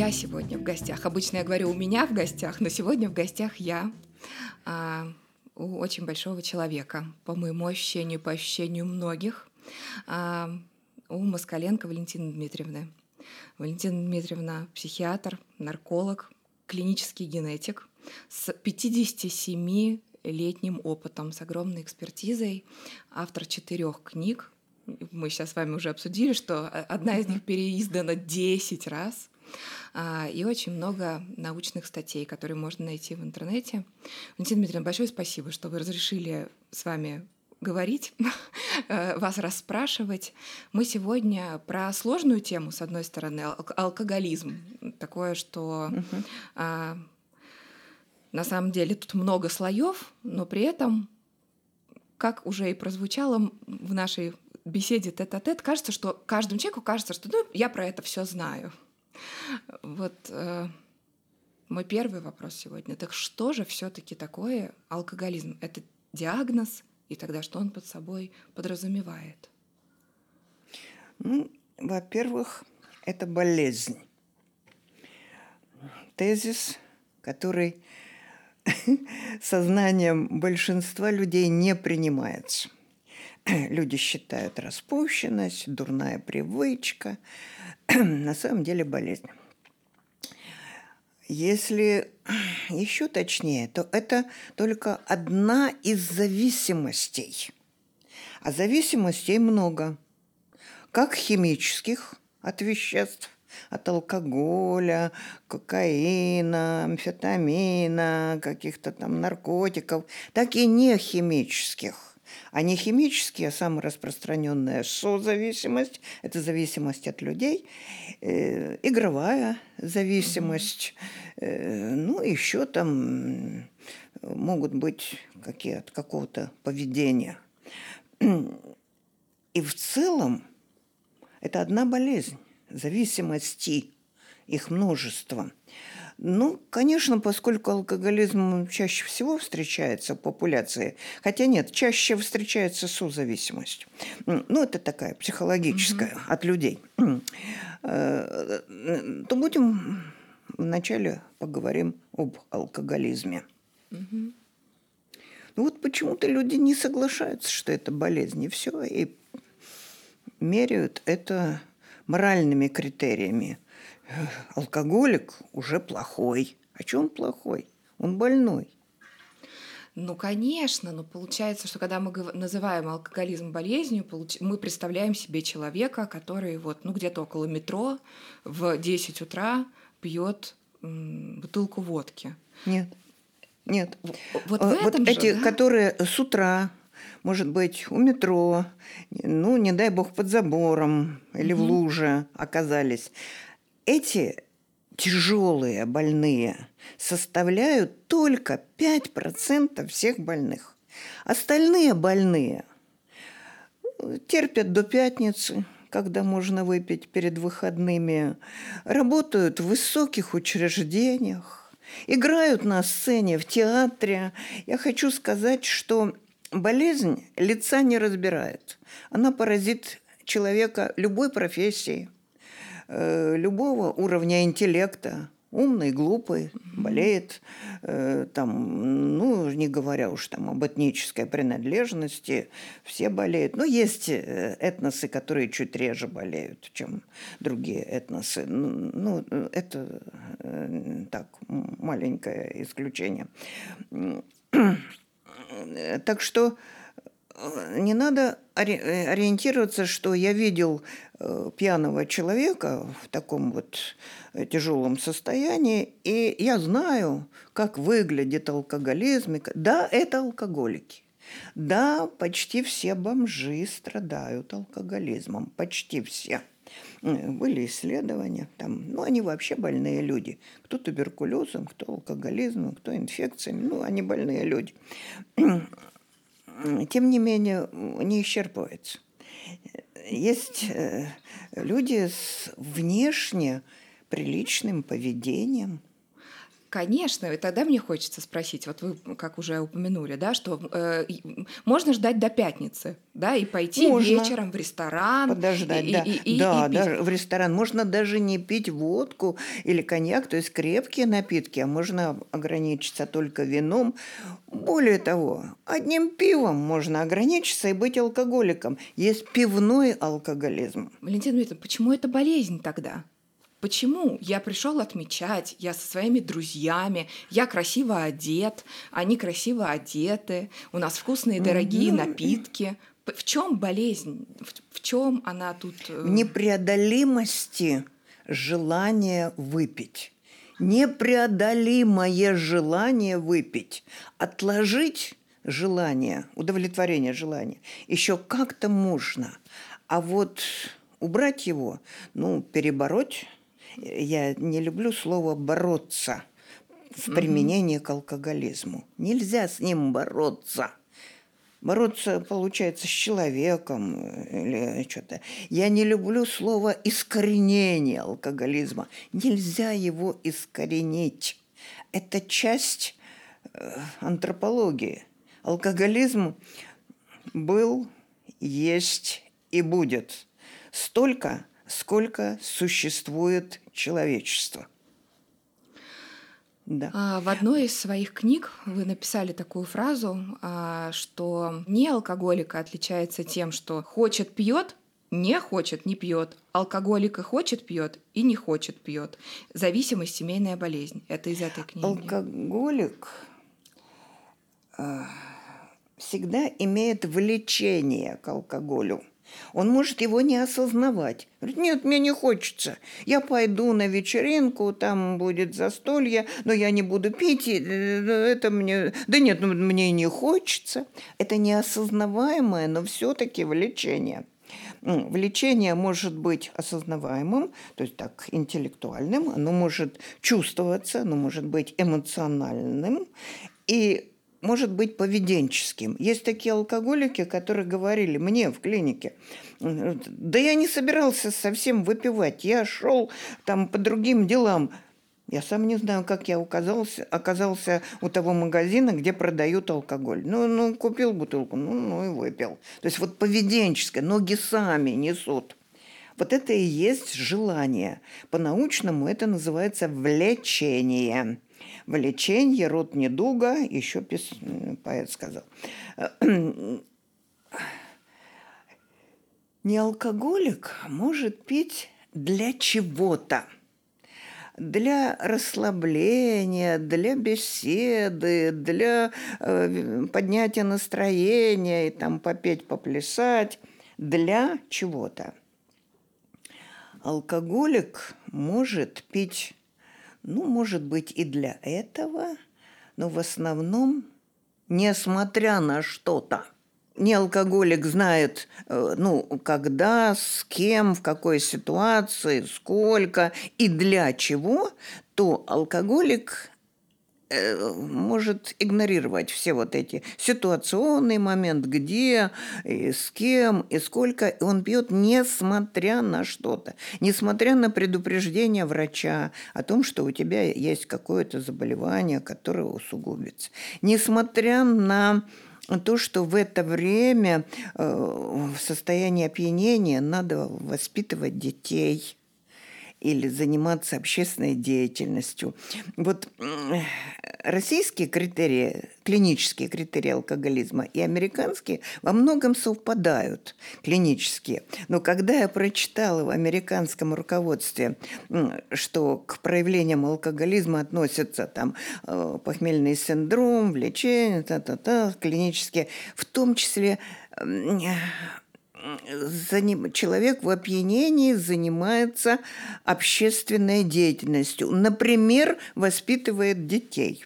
я сегодня в гостях. Обычно я говорю у меня в гостях, но сегодня в гостях я а, у очень большого человека, по моему ощущению, по ощущению многих, а, у Москаленко Валентины Дмитриевны. Валентина Дмитриевна – психиатр, нарколог, клинический генетик с 57-летним опытом, с огромной экспертизой, автор четырех книг. Мы сейчас с вами уже обсудили, что одна из них переиздана 10 раз. А, и очень много научных статей, которые можно найти в интернете. Валентина Дмитриевна, большое спасибо, что вы разрешили с вами говорить, э, вас расспрашивать. Мы сегодня про сложную тему, с одной стороны, алкоголизм. Такое, что угу. а, на самом деле тут много слоев, но при этом, как уже и прозвучало в нашей беседе тет-а-тет, кажется, что каждому человеку кажется, что ну, я про это все знаю. Вот э, мой первый вопрос сегодня. Так что же все-таки такое алкоголизм? Это диагноз, и тогда что он под собой подразумевает? Ну, во-первых, это болезнь. Тезис, который сознанием большинства людей не принимается. Люди считают распущенность, дурная привычка, на самом деле болезнь. Если еще точнее, то это только одна из зависимостей. А зависимостей много. Как химических от веществ, от алкоголя, кокаина, амфетамина, каких-то там наркотиков, так и не химических а не химические, а самая распространенная созависимость – это зависимость от людей, э, игровая зависимость, э, ну, еще там могут быть какие от какого-то поведения. И в целом это одна болезнь – зависимости, их множество – ну, конечно, поскольку алкоголизм чаще всего встречается в популяции, хотя нет, чаще встречается созависимость. Ну, это такая психологическая угу. от людей. Э, то будем вначале поговорим об алкоголизме. Угу. Ну вот почему-то люди не соглашаются, что это болезнь, и все, и меряют это моральными критериями – алкоголик уже плохой. А чем он плохой? Он больной. Ну, конечно, но получается, что когда мы называем алкоголизм болезнью, мы представляем себе человека, который вот, ну, где-то около метро в 10 утра пьет бутылку водки. Нет. Нет. Вот, в этом вот же, эти, да? которые с утра, может быть, у метро, ну, не дай бог, под забором или угу. в луже оказались, эти тяжелые больные составляют только 5% всех больных. Остальные больные терпят до пятницы, когда можно выпить перед выходными, работают в высоких учреждениях, играют на сцене, в театре. Я хочу сказать, что болезнь лица не разбирает. Она поразит человека любой профессии – Э, любого уровня интеллекта, умный, глупый, болеет, э, там, ну, не говоря уж там об этнической принадлежности, все болеют. Но есть э, этносы, которые чуть реже болеют, чем другие этносы. Ну, ну это так, маленькое исключение. Так что не надо ориентироваться, что я видел Э, пьяного человека в таком вот э, тяжелом состоянии, и я знаю, как выглядит алкоголизм. Да, это алкоголики. Да, почти все бомжи страдают алкоголизмом, почти все. Были исследования, там, ну, они вообще больные люди. Кто туберкулезом, кто алкоголизмом, кто инфекциями, ну, они больные люди. Тем не менее, не исчерпывается есть э, люди с внешне приличным поведением. Конечно, и тогда мне хочется спросить, вот вы, как уже упомянули, да, что э, можно ждать до пятницы, да, и пойти можно. вечером в ресторан. Подождать, и, да. И, и, да, и даже в ресторан. Можно даже не пить водку или коньяк, то есть крепкие напитки, а можно ограничиться только вином. Более того, одним пивом можно ограничиться и быть алкоголиком. Есть пивной алкоголизм. Валентина Дмитриевна, почему это болезнь тогда? Почему? Я пришел отмечать, я со своими друзьями, я красиво одет, они красиво одеты, у нас вкусные дорогие напитки. В чем болезнь? В, чем она тут? Э? В непреодолимости желания выпить. Непреодолимое желание выпить. Отложить желание, удовлетворение желания еще как-то можно. А вот убрать его, ну, перебороть я не люблю слово бороться в применении mm-hmm. к алкоголизму. Нельзя с ним бороться. Бороться, получается, с человеком или что-то. Я не люблю слово искоренение алкоголизма. Нельзя его искоренить. Это часть э, антропологии. Алкоголизм был, есть и будет. Столько, сколько существует человечество. Да. А, в одной из своих книг вы написали такую фразу, а, что не алкоголика отличается тем, что хочет пьет, не хочет не пьет, алкоголик и хочет пьет и не хочет пьет. Зависимость семейная болезнь. Это из этой книги. Алкоголик а, всегда имеет влечение к алкоголю. Он может его не осознавать. Говорит, нет, мне не хочется. Я пойду на вечеринку, там будет застолье, но я не буду пить. Э, это мне... Да нет, ну, мне не хочется. Это неосознаваемое, но все-таки влечение. Влечение может быть осознаваемым, то есть так интеллектуальным, оно может чувствоваться, оно может быть эмоциональным. И может быть поведенческим. Есть такие алкоголики, которые говорили мне в клинике, да я не собирался совсем выпивать, я шел там по другим делам. Я сам не знаю, как я оказался, оказался у того магазина, где продают алкоголь. Ну, ну, купил бутылку, ну, ну и выпил. То есть вот поведенческое, ноги сами несут. Вот это и есть желание. По-научному это называется влечение. Влечение, род недуга, еще пис... поэт сказал. Не алкоголик может пить для чего-то для расслабления, для беседы, для э, поднятия настроения и там попеть, поплясать, для чего-то. Алкоголик может пить ну, может быть, и для этого, но в основном, несмотря на что-то. Не алкоголик знает, э, ну, когда, с кем, в какой ситуации, сколько и для чего, то алкоголик может игнорировать все вот эти ситуационный момент, где, и с кем, и сколько. И он пьет несмотря на что-то, несмотря на предупреждение врача о том, что у тебя есть какое-то заболевание, которое усугубится. Несмотря на то, что в это время э, в состоянии опьянения надо воспитывать детей – или заниматься общественной деятельностью. Вот российские критерии, клинические критерии алкоголизма и американские во многом совпадают, клинические. Но когда я прочитала в американском руководстве, что к проявлениям алкоголизма относятся там э, похмельный синдром, влечение, та-та-та, клинические, в том числе. Человек в опьянении занимается общественной деятельностью. Например, воспитывает детей.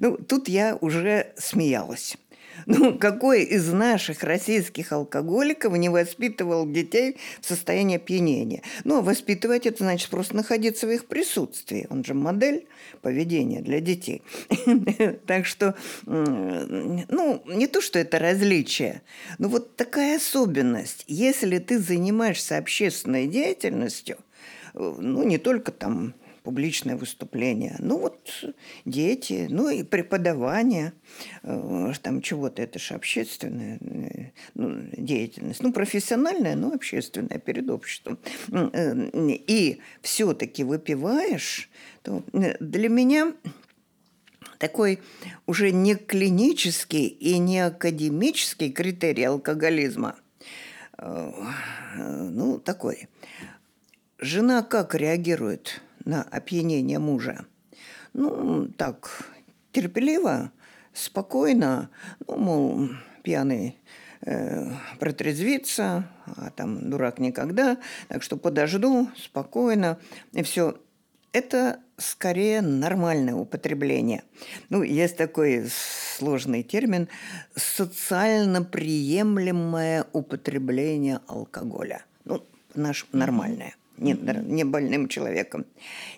Ну, тут я уже смеялась. Ну, какой из наших российских алкоголиков не воспитывал детей в состоянии опьянения? Ну, а воспитывать это значит просто находиться в их присутствии. Он же модель поведения для детей. Так что, ну, не то, что это различие, но вот такая особенность. Если ты занимаешься общественной деятельностью, ну, не только там публичное выступление. Ну вот дети, ну и преподавание, э, там чего-то, это же общественная э, ну, деятельность. Ну, профессиональная, но общественная перед обществом. Э, и все-таки выпиваешь, то для меня такой уже не клинический и не академический критерий алкоголизма, ну, такой. Жена как реагирует на опьянение мужа? Ну, так, терпеливо, спокойно, ну, мол, пьяный э, протрезвится, а там дурак никогда, так что подожду спокойно, и все. Это скорее нормальное употребление. Ну, есть такой сложный термин – социально приемлемое употребление алкоголя. Ну, наш нормальное не, не больным человеком.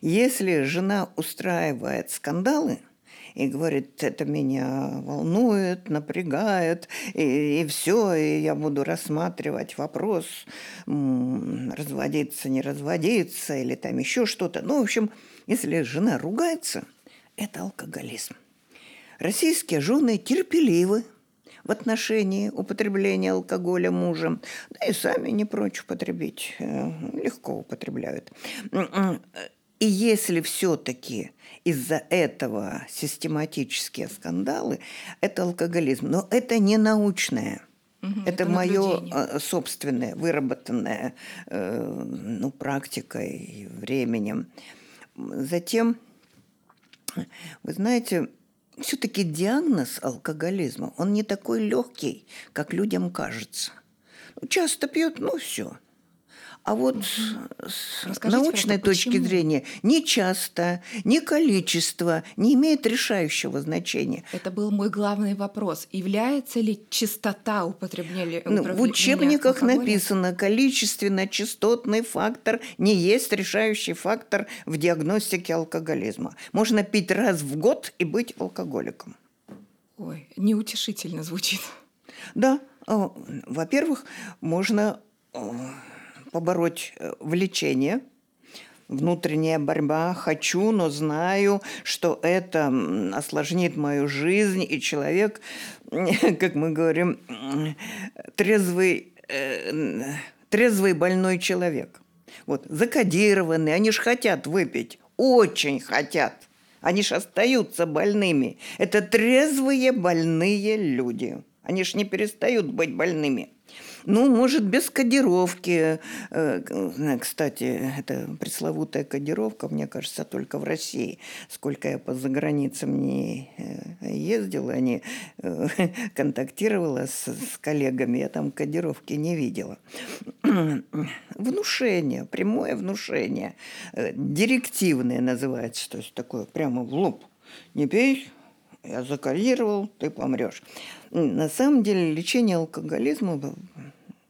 Если жена устраивает скандалы и говорит, это меня волнует, напрягает, и, и все, и я буду рассматривать вопрос, разводиться, не разводиться, или там еще что-то. Ну, в общем, если жена ругается, это алкоголизм. Российские жены терпеливы, в отношении употребления алкоголя мужем, да и сами не прочь употребить, э, легко употребляют. И если все-таки из-за этого систематические скандалы, это алкоголизм. Но это не научное. Угу, это, это мое э, собственное, выработанное э, ну, практикой, временем. Затем, вы знаете, все-таки диагноз алкоголизма, он не такой легкий, как людям кажется. Ну, часто пьют, ну все – а вот с Расскажите, научной точки почему? зрения ни часто, ни количество не имеет решающего значения. Это был мой главный вопрос. Является ли частота употребления ну, В учебниках алкоголя? написано, количественно-частотный фактор не есть решающий фактор в диагностике алкоголизма. Можно пить раз в год и быть алкоголиком. Ой, неутешительно звучит. Да, а, во-первых, можно побороть э, влечение, внутренняя борьба. Хочу, но знаю, что это осложнит мою жизнь, и человек, как мы говорим, трезвый, э, трезвый больной человек. Вот, закодированный, они же хотят выпить, очень хотят. Они же остаются больными. Это трезвые больные люди. Они же не перестают быть больными. Ну, может, без кодировки. Э, кстати, это пресловутая кодировка, мне кажется, только в России. Сколько я по заграницам не э, ездила, не э, контактировала с, с коллегами, я там кодировки не видела. Внушение, прямое внушение, директивное называется, то есть такое прямо в лоб. Не пей, я закодировал, ты помрешь. На самом деле лечение алкоголизма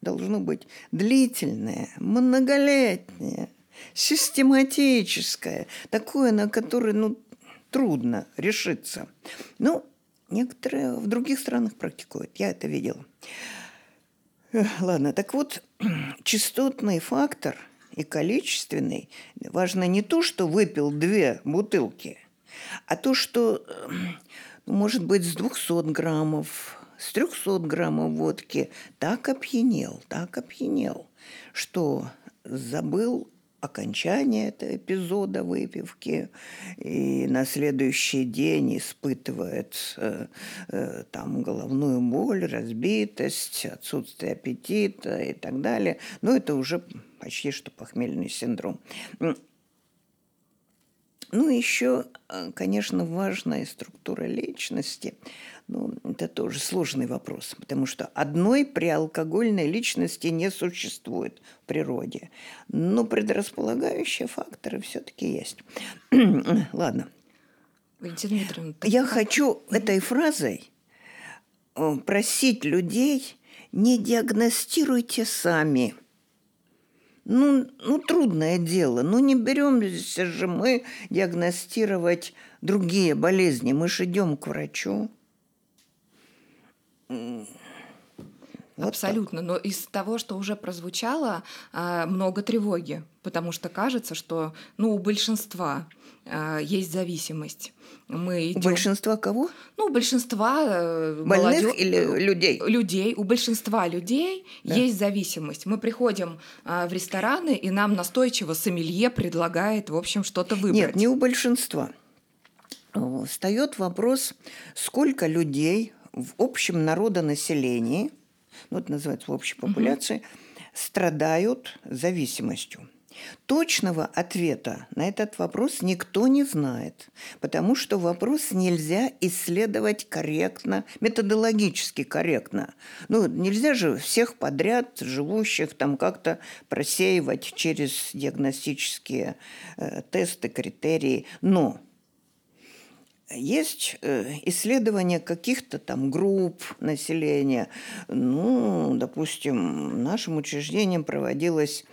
должно быть длительное, многолетнее, систематическое, такое, на которое ну, трудно решиться. Ну, некоторые в других странах практикуют, я это видела. Ладно, так вот, частотный фактор и количественный важно не то, что выпил две бутылки, а то, что, ну, может быть, с 200 граммов с 300 граммов водки так опьянел, так опьянел, что забыл окончание этого эпизода выпивки и на следующий день испытывает э, э, там головную боль, разбитость, отсутствие аппетита и так далее. Но это уже почти что похмельный синдром. Ну, еще, э, конечно, важная структура личности – ну, это тоже сложный вопрос, потому что одной приалкогольной личности не существует в природе. Но предрасполагающие факторы все-таки есть. Ладно. Я как... хочу этой фразой э, просить людей не диагностируйте сами. Ну, ну, трудное дело. Ну, не беремся же мы диагностировать другие болезни. Мы же идем к врачу Вот Абсолютно. Так. Но из того, что уже прозвучало, а, много тревоги, потому что кажется, что ну, у большинства а, есть зависимость. Мы идем... У большинства кого? Ну, у большинства э, больных молодежь... или людей? Людей. У большинства людей да. есть зависимость. Мы приходим в рестораны, и нам настойчиво сомелье предлагает, в общем, что-то выбрать. Нет, не у большинства. Встает вопрос, сколько людей в общем народонаселении – ну, это называется в общей популяции, угу. страдают зависимостью. Точного ответа на этот вопрос никто не знает, потому что вопрос нельзя исследовать корректно, методологически корректно. Ну, нельзя же всех подряд живущих там как-то просеивать через диагностические э, тесты, критерии. Но есть э, исследования каких-то там групп населения. Ну, допустим, нашим учреждением проводилось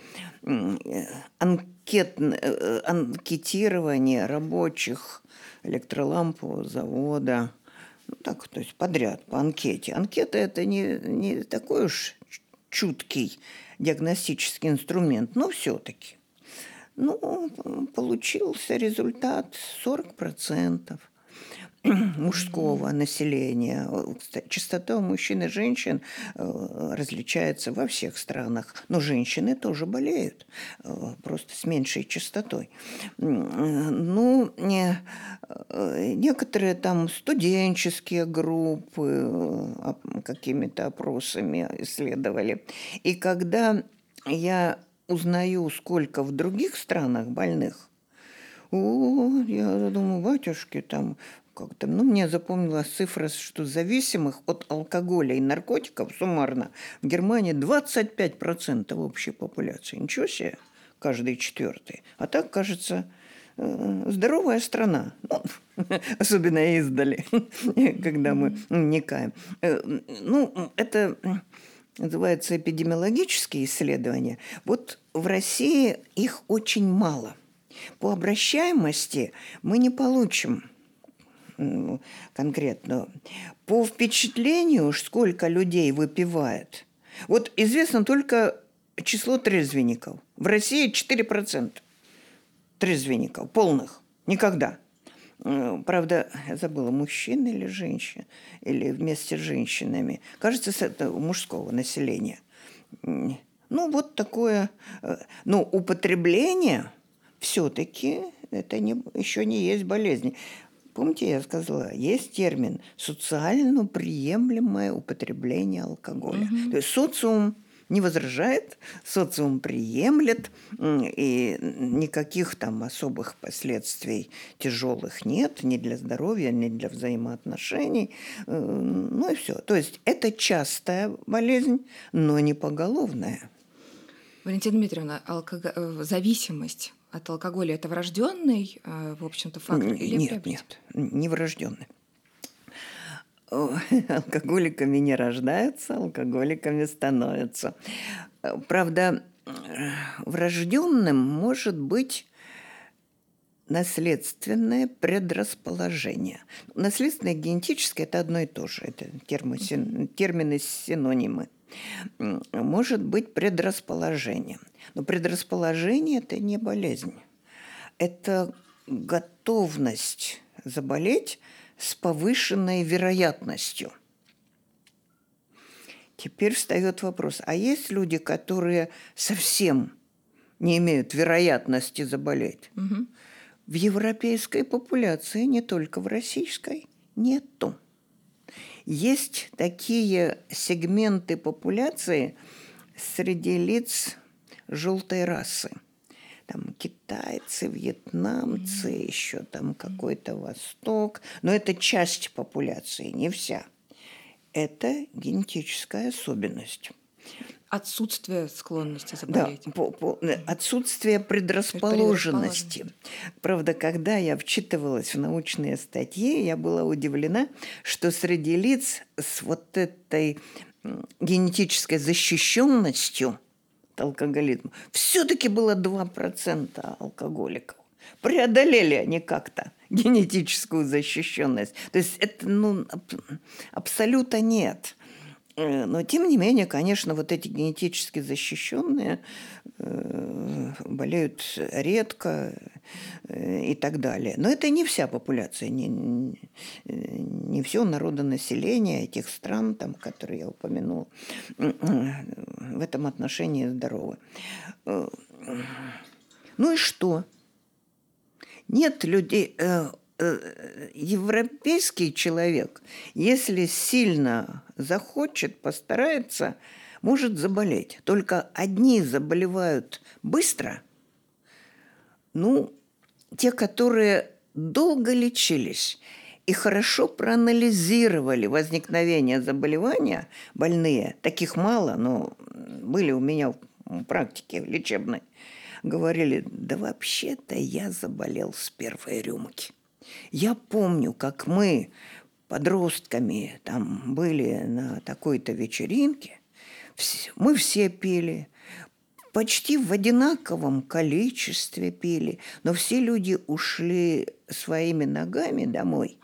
анкет, э, анкетирование рабочих электролампового завода. Ну, так, то есть подряд, по анкете. Анкета – это не, не такой уж чуткий диагностический инструмент, но все-таки. Ну, получился результат 40% мужского населения. Частота мужчин и женщин э, различается во всех странах, но женщины тоже болеют, э, просто с меньшей частотой. Ну, некоторые там студенческие группы э, какими-то опросами исследовали. И когда я узнаю, сколько в других странах больных, о, я думаю, батюшки, там как-то, ну, мне запомнилась цифра, что зависимых от алкоголя и наркотиков суммарно в Германии 25% общей популяции. Ничего себе, каждый четвертый. А так, кажется, э, здоровая страна. Ну, особенно издали, когда мы вникаем. Э, ну, это называется эпидемиологические исследования. Вот в России их очень мало. По обращаемости мы не получим конкретно. По впечатлению, сколько людей выпивает, вот известно только число трезвенников. В России 4% трезвенников, полных. Никогда. Правда, я забыла, мужчины или женщины, или вместе с женщинами. Кажется, это мужского населения. Ну, вот такое. Э, но употребление все-таки это не, еще не есть болезнь. Помните, я сказала, есть термин социально приемлемое употребление алкоголя. Угу. То есть социум не возражает, социум приемлет, и никаких там особых последствий тяжелых нет ни для здоровья, ни для взаимоотношений. Э, ну и все. То есть это частая болезнь, но не поголовная. Валентина Дмитриевна, алкого... Э, зависимость от алкоголя это врожденный, э, в общем-то, фактор? Или нет, нет, не врожденный. Алкоголиками не рождаются, алкоголиками становятся. Правда, врожденным может быть наследственное предрасположение. Наследственное и генетическое – это одно и то же, это термины синонимы может быть предрасположением. Но предрасположение – это не болезнь. Это готовность заболеть с повышенной вероятностью. Теперь встает вопрос, а есть люди, которые совсем не имеют вероятности заболеть? Угу. В европейской популяции, не только в российской, нету. Есть такие сегменты популяции среди лиц желтой расы. Там китайцы, вьетнамцы, mm-hmm. еще там какой-то Восток. Но это часть популяции, не вся. Это генетическая особенность отсутствие склонности заболеть. Да, по, по, э, отсутствие предрасположенности. Правда, когда я вчитывалась в научные статьи, я была удивлена, что среди лиц с вот этой генетической защищенностью от алкоголизма все-таки было 2% алкоголиков. Преодолели они как-то генетическую защищенность. То есть это ну, абсолютно нет. Э, но, тем не менее, конечно, вот эти генетически защищенные э, болеют редко э, и так далее. Но это не вся популяция, не, не все народонаселение этих стран, там, которые я упомянул, в этом отношении здоровы. Ну и что? Нет людей, европейский человек, если сильно захочет, постарается, может заболеть. Только одни заболевают быстро, ну, те, которые долго лечились и хорошо проанализировали возникновение заболевания, больные, таких мало, но были у меня в практике лечебной, говорили, да вообще-то я заболел с первой рюмки. Я помню, как мы подростками там были на такой-то вечеринке, мы все пели, почти в одинаковом количестве пили, но все люди ушли своими ногами домой,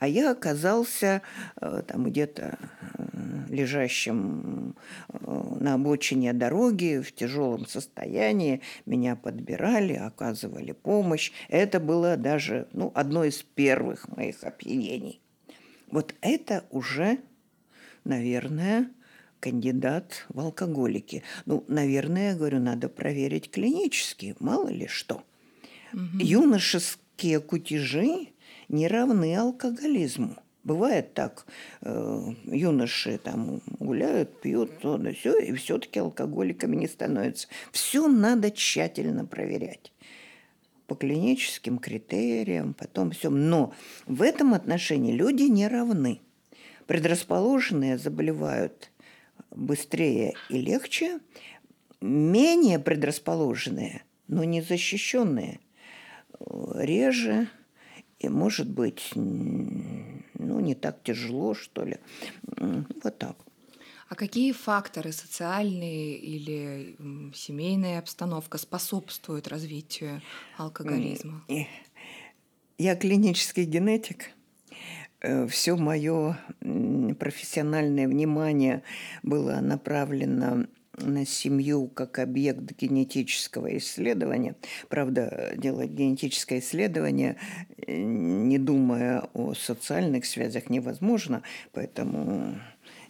а я оказался э, там где-то э, лежащим э, на обочине дороги в тяжелом состоянии. Меня подбирали, оказывали помощь. Это было даже ну, одно из первых моих опьянений. Вот это уже, наверное, кандидат в алкоголики. Ну, наверное, я говорю, надо проверить клинически, мало ли что. Угу. Юношеские кутежи не равны алкоголизму. Бывает так, э, юноши там гуляют, пьют, то да все, и все-таки алкоголиками не становятся. Все надо тщательно проверять по клиническим критериям, потом все. Но в этом отношении люди не равны. Предрасположенные заболевают быстрее и легче, менее предрасположенные, но не защищенные, реже и, может быть, ну, не так тяжело, что ли. Вот так. А какие факторы социальные или семейная обстановка способствуют развитию алкоголизма? Я клинический генетик. Э, Все мое профессиональное внимание было направлено на семью как объект генетического исследования. Правда, делать генетическое исследование, э, не думая о социальных связях, невозможно, поэтому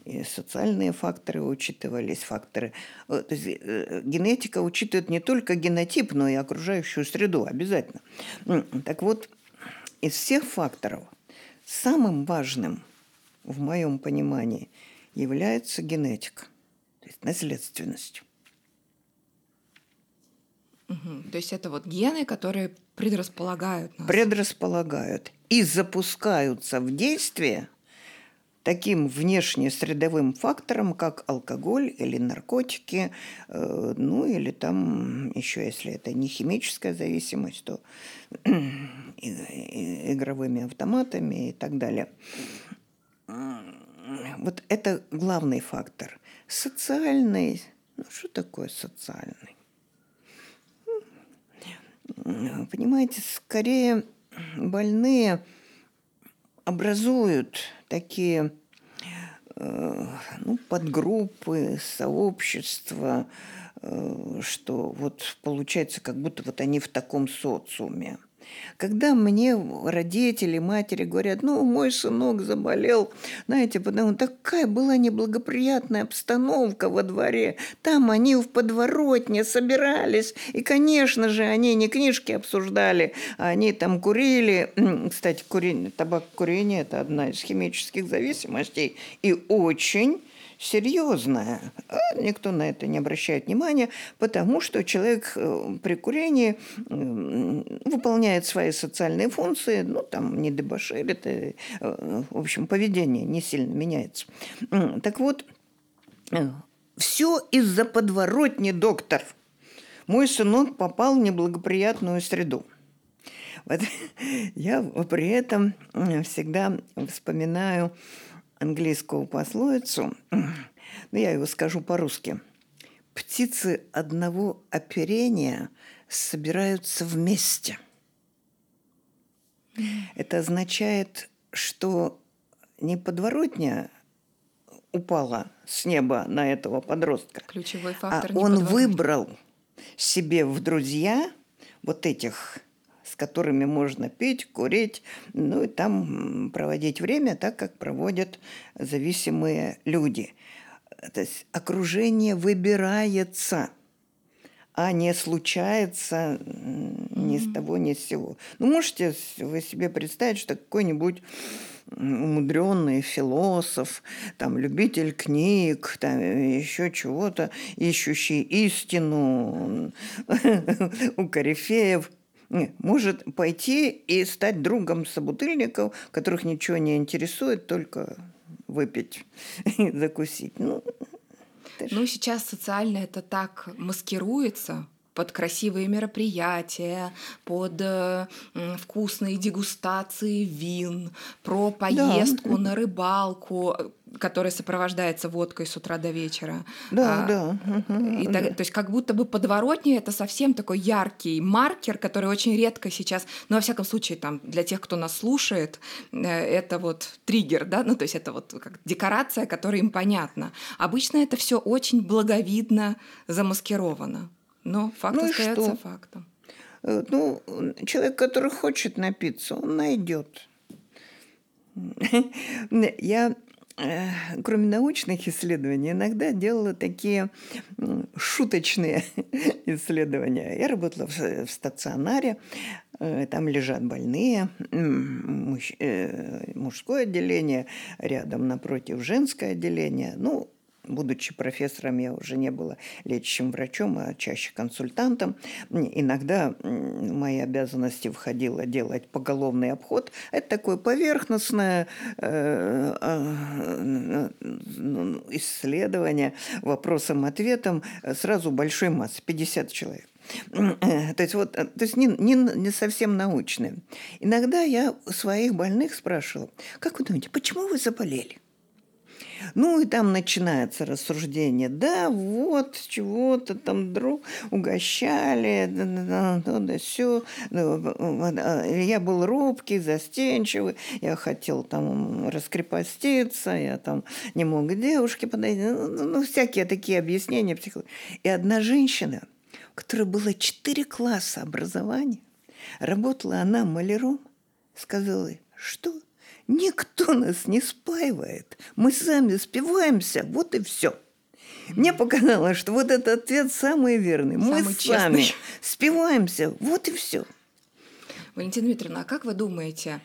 и социальные факторы учитывались, факторы. Э, то есть, э, генетика учитывает не только генотип, но и окружающую среду обязательно. Так вот, из всех факторов самым важным в моем понимании является генетика есть наследственность. Угу. То есть это вот гены, которые предрасполагают нас. Предрасполагают и запускаются в действие таким внешне средовым фактором, как алкоголь или наркотики, э, ну или там еще, если это не химическая зависимость, то игровыми автоматами и так далее. Вот это главный фактор. Социальный. Ну, что такое социальный? Понимаете, скорее больные образуют такие э, ну, подгруппы, сообщества, э, что вот получается, как будто вот они в таком социуме – когда мне родители, матери говорят, ну, мой сынок заболел, знаете, потому такая была неблагоприятная обстановка во дворе. Там они в подворотне собирались, и, конечно же, они не книжки обсуждали, а они там курили. Кстати, курение, табак курение – это одна из химических зависимостей, и очень серьезная. А никто на это не обращает внимания, потому что человек э, при курении выполняет свои социальные функции, ну, там, не дебоширит, и, э, в общем, поведение не сильно меняется. Так вот, э, все из-за подворотни, доктор. Мой сынок попал в неблагоприятную среду. Вот я при этом всегда вспоминаю английскую пословицу, но я его скажу по-русски. Птицы одного оперения собираются вместе. Это означает, что не подворотня упала с неба на этого подростка. Ключевой фактор. А он выбрал себе в друзья вот этих которыми можно пить, курить, ну и там проводить время так, как проводят зависимые люди. То есть окружение выбирается, а не случается ни с того, ни с сего. Ну, можете вы себе представить, что какой-нибудь умудренный философ, там, любитель книг, там, еще чего-то, ищущий истину у корифеев, может пойти и стать другом собутыльников, которых ничего не интересует, только выпить и закусить. Ну, ну, сейчас социально это так маскируется, под красивые мероприятия, под э, вкусные дегустации вин, про поездку да. на рыбалку, которая сопровождается водкой с утра до вечера. Да, а, да. И так, то есть как будто бы подворотня это совсем такой яркий маркер, который очень редко сейчас, ну во всяком случае там для тех, кто нас слушает, э, это вот триггер, да, ну то есть это вот как декорация, которая им понятна. Обычно это все очень благовидно замаскировано. Но факт ну остается фактом. Э, ну, человек, который хочет напиться, он найдет. Я, э, кроме научных исследований, иногда делала такие шуточные исследования. Я работала в стационаре, э, там лежат больные, мужское отделение, рядом напротив женское отделение. Ну, будучи профессором, я уже не была лечащим врачом, а чаще консультантом. Иногда в мои обязанности входило делать поголовный обход. Это такое поверхностное э, э, исследование вопросом-ответом сразу большой массы, 50 человек. Э, то есть, вот, то есть не, не, не совсем научное. Иногда я своих больных спрашивала, как вы думаете, почему вы заболели? Ну и там начинается рассуждение. Да, вот, чего-то там друг угощали, да, да, да, да, все. Я был робкий, застенчивый, я хотел там раскрепоститься, я там не мог к девушке подойти. Ну, ну, ну всякие такие объяснения. И одна женщина, у которой было четыре класса образования, работала она маляром, сказала, что Никто нас не спаивает. Мы сами спиваемся, вот и все. Мне показалось, что вот этот ответ самый верный. Самый Мы честный. сами спиваемся, вот и все. Валентина Дмитриевна, а как вы думаете,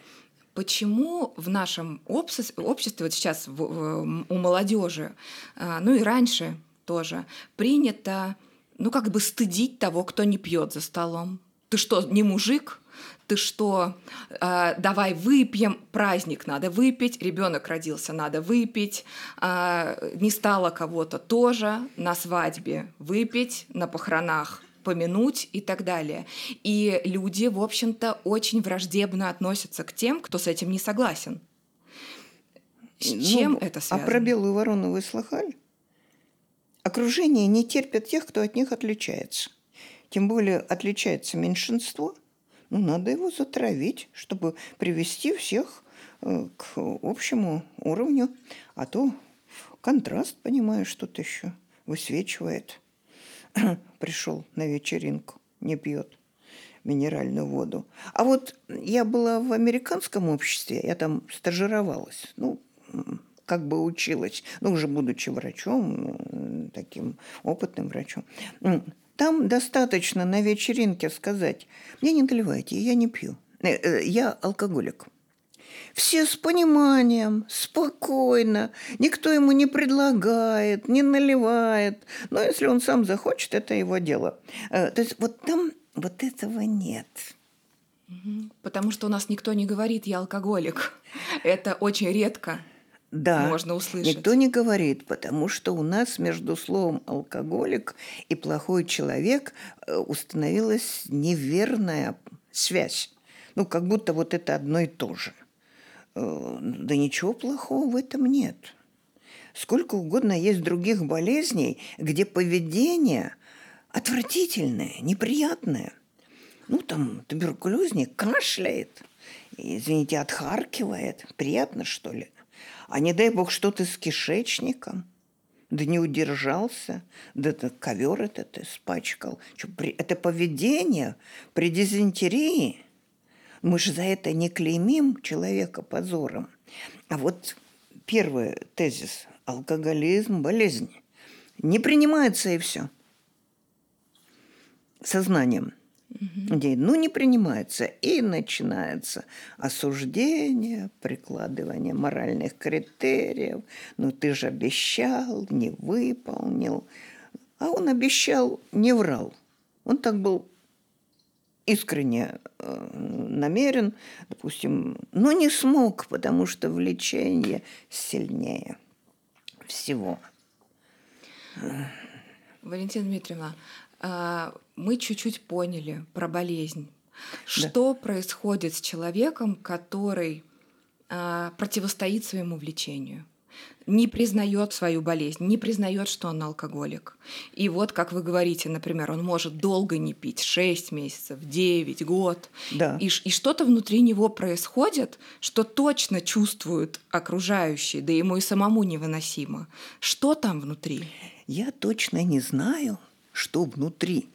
почему в нашем обществе, вот сейчас у молодежи, а, ну и раньше тоже, принято, ну как бы стыдить того, кто не пьет за столом? Ты что, не мужик? Ты что, э, давай выпьем, праздник надо выпить, ребенок родился, надо выпить, э, не стало кого-то тоже на свадьбе выпить, на похоронах помянуть и так далее. И люди, в общем-то, очень враждебно относятся к тем, кто с этим не согласен. С ну, чем это связано? А про белую ворону вы слыхали? Окружение не терпит тех, кто от них отличается. Тем более отличается меньшинство – ну, надо его затравить, чтобы привести всех э, к общему уровню. А то контраст, понимаешь, что-то еще высвечивает. Пришел на вечеринку, не пьет минеральную воду. А вот я была в американском обществе, я там стажировалась. Ну, как бы училась, ну, уже будучи врачом, э, таким опытным врачом. Там достаточно на вечеринке сказать, мне не наливайте, я не пью, э, э, я алкоголик. Все с пониманием, спокойно, никто ему не предлагает, не наливает. Но если он сам захочет, это его дело. Э, то есть вот там вот этого нет. Потому что у нас никто не говорит «я алкоголик». Это очень редко да, можно услышать. Никто не говорит, потому что у нас между словом алкоголик и плохой человек э, установилась неверная связь. Ну, как будто вот это одно и то же. Э, да ничего плохого в этом нет. Сколько угодно есть других болезней, где поведение отвратительное, неприятное. Ну, там туберкулезник кашляет, извините, отхаркивает. Приятно, что ли? А не дай бог что-то с кишечником. Да не удержался, да это ковер этот ты испачкал. Это поведение при дизентерии. Мы же за это не клеймим человека позором. А вот первый тезис – алкоголизм, болезнь. Не принимается и все. Сознанием – угу. ну не принимается. И начинается осуждение, прикладывание моральных критериев. Ну ты же обещал, не выполнил. А он обещал, не врал. Он так был искренне э, намерен, допустим, но не смог, потому что влечение сильнее всего. Валентина Дмитриевна, а, мы чуть-чуть поняли про болезнь. Что да. происходит с человеком, который а, противостоит своему влечению? не признает свою болезнь, не признает, что он алкоголик. И вот, как вы говорите, например, он может долго не пить, 6 месяцев, 9, год. Да. И, и что-то внутри него происходит, что точно чувствуют окружающие, да ему и самому невыносимо. Что там внутри? Я точно не знаю, что внутри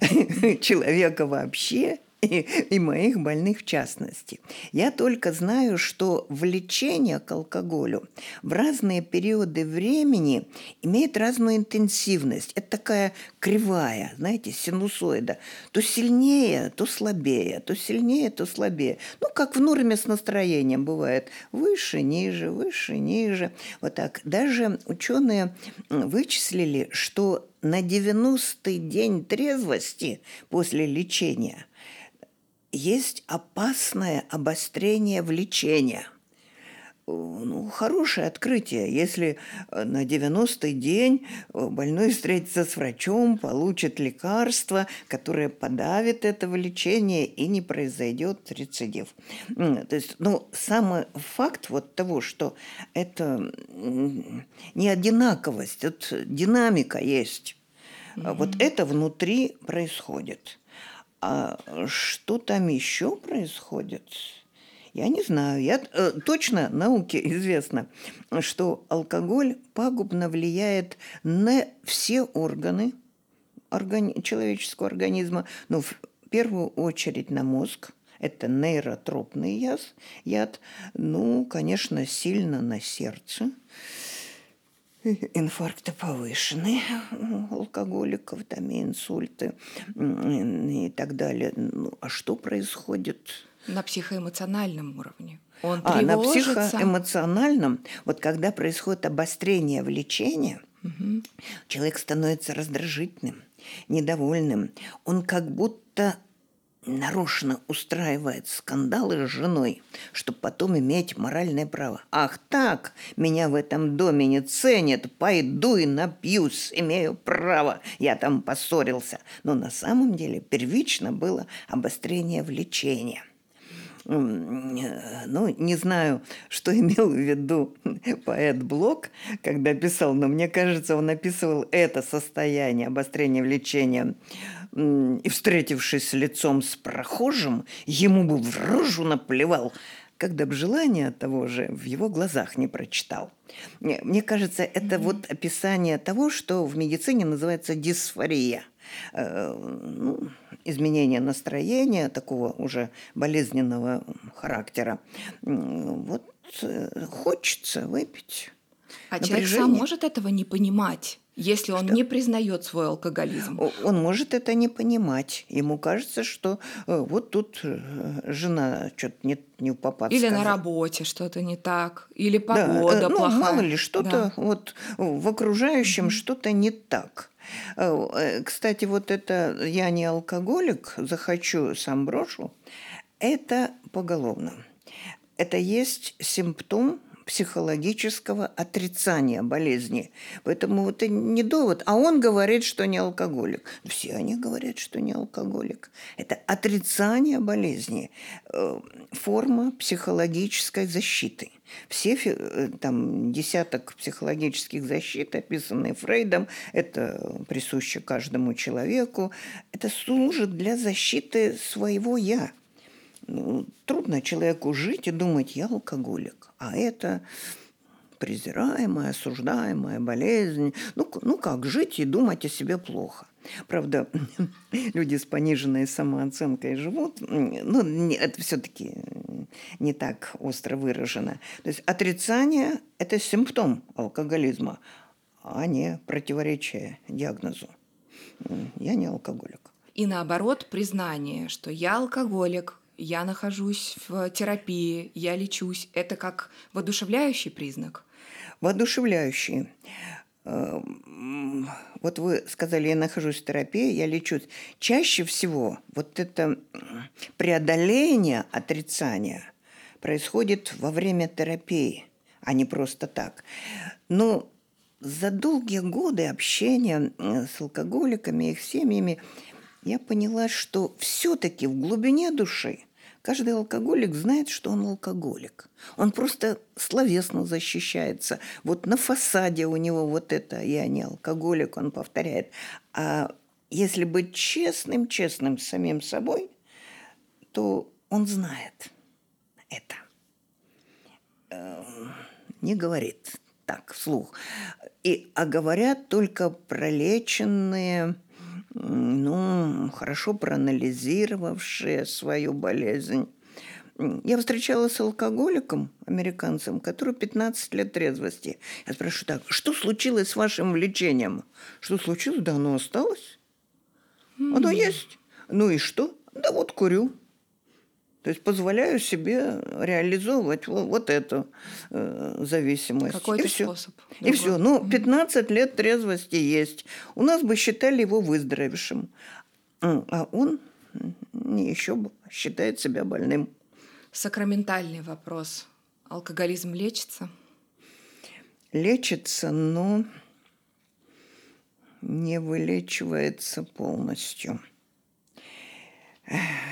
человека вообще и, моих больных в частности. Я только знаю, что влечение к алкоголю в разные периоды времени имеет разную интенсивность. Это такая кривая, знаете, синусоида. То сильнее, то слабее, то сильнее, то слабее. Ну, как в норме с настроением бывает. Выше, ниже, выше, ниже. Вот так. Даже ученые вычислили, что на 90-й день трезвости после лечения – есть опасное обострение влечения. Ну, хорошее открытие, если э, на 90-й день э, больной встретится с врачом, получит лекарство, которое подавит это влечение и не произойдет рецидив. То есть, ну, самый факт вот того, что это не одинаковость, тут динамика есть. Mm-hmm. Вот это внутри происходит. А что там еще происходит? Я не знаю. Я, э, точно науке известно, что алкоголь пагубно влияет на все органы органи- человеческого организма, но в первую очередь на мозг. Это нейротропный яд, яд. Ну, конечно, сильно на сердце инфаркты повышенные у алкоголиков, там и инсульты и так далее. Ну, а что происходит? На психоэмоциональном уровне. Он а, на психоэмоциональном, вот когда происходит обострение влечения, угу. человек становится раздражительным, недовольным. Он как будто нарочно устраивает скандалы с женой, чтобы потом иметь моральное право. Ах так, меня в этом доме не ценят, пойду и напьюсь, имею право, я там поссорился. Но на самом деле первично было обострение влечения ну, не знаю, что имел в виду поэт Блок, когда писал, но мне кажется, он описывал это состояние обострения влечения и, встретившись лицом с прохожим, ему бы в рожу наплевал, когда бы желание того же в его глазах не прочитал. Мне кажется, это mm-hmm. вот описание того, что в медицине называется дисфория. Э, ну, изменение настроения такого уже болезненного характера. Вот э, хочется выпить. А Напряжение. человек сам может этого не понимать? если он что? не признает свой алкоголизм. Он может это не понимать. Ему кажется, что э, вот тут жена что-то не, не попадает. Или сказала. на работе что-то не так, или погода да, ну, плохая. Мало ли, что-то да. вот в окружающем mm-hmm. что-то не так. Кстати, вот это «я не алкоголик, захочу, сам брошу» – это поголовно. Это есть симптом психологического отрицания болезни. Поэтому это не довод. А он говорит, что не алкоголик. Все они говорят, что не алкоголик. Это отрицание болезни. Э, форма психологической защиты. Все э, там десяток психологических защит, описанные Фрейдом, это присуще каждому человеку. Это служит для защиты своего «я». Трудно человеку жить и думать, я алкоголик. А это презираемая, осуждаемая болезнь. Ну, ну как, жить и думать о себе плохо. Правда, люди с пониженной самооценкой живут, ну, это все-таки не так остро выражено. То есть отрицание – это симптом алкоголизма, а не противоречие диагнозу. Я не алкоголик. И наоборот, признание, что я алкоголик, я нахожусь в терапии, я лечусь, это как воодушевляющий признак? Воодушевляющий. Эм, вот вы сказали, я нахожусь в терапии, я лечусь. Чаще всего вот это преодоление отрицания происходит во время терапии, а не просто так. Но за долгие годы общения с алкоголиками, и их семьями, я поняла, что все-таки в глубине души каждый алкоголик знает, что он алкоголик. Он просто словесно защищается. Вот на фасаде у него вот это «я не алкоголик», он повторяет. А если быть честным, честным с самим собой, то он знает это. Эм, не говорит так вслух. И, а говорят только пролеченные ну, хорошо проанализировавшие свою болезнь. Я встречалась с алкоголиком, американцем, который 15 лет трезвости. Я спрашиваю так, что случилось с вашим влечением? Что случилось? Да оно осталось. Оно есть. Ну и что? Да вот курю. То есть позволяю себе реализовывать вот, вот эту э, зависимость. Какой-то и способ. Все. И все. Ну, 15 лет трезвости есть. У нас бы считали его выздоровевшим. А он еще считает себя больным. Сакраментальный вопрос. Алкоголизм лечится? Лечится, но не вылечивается полностью.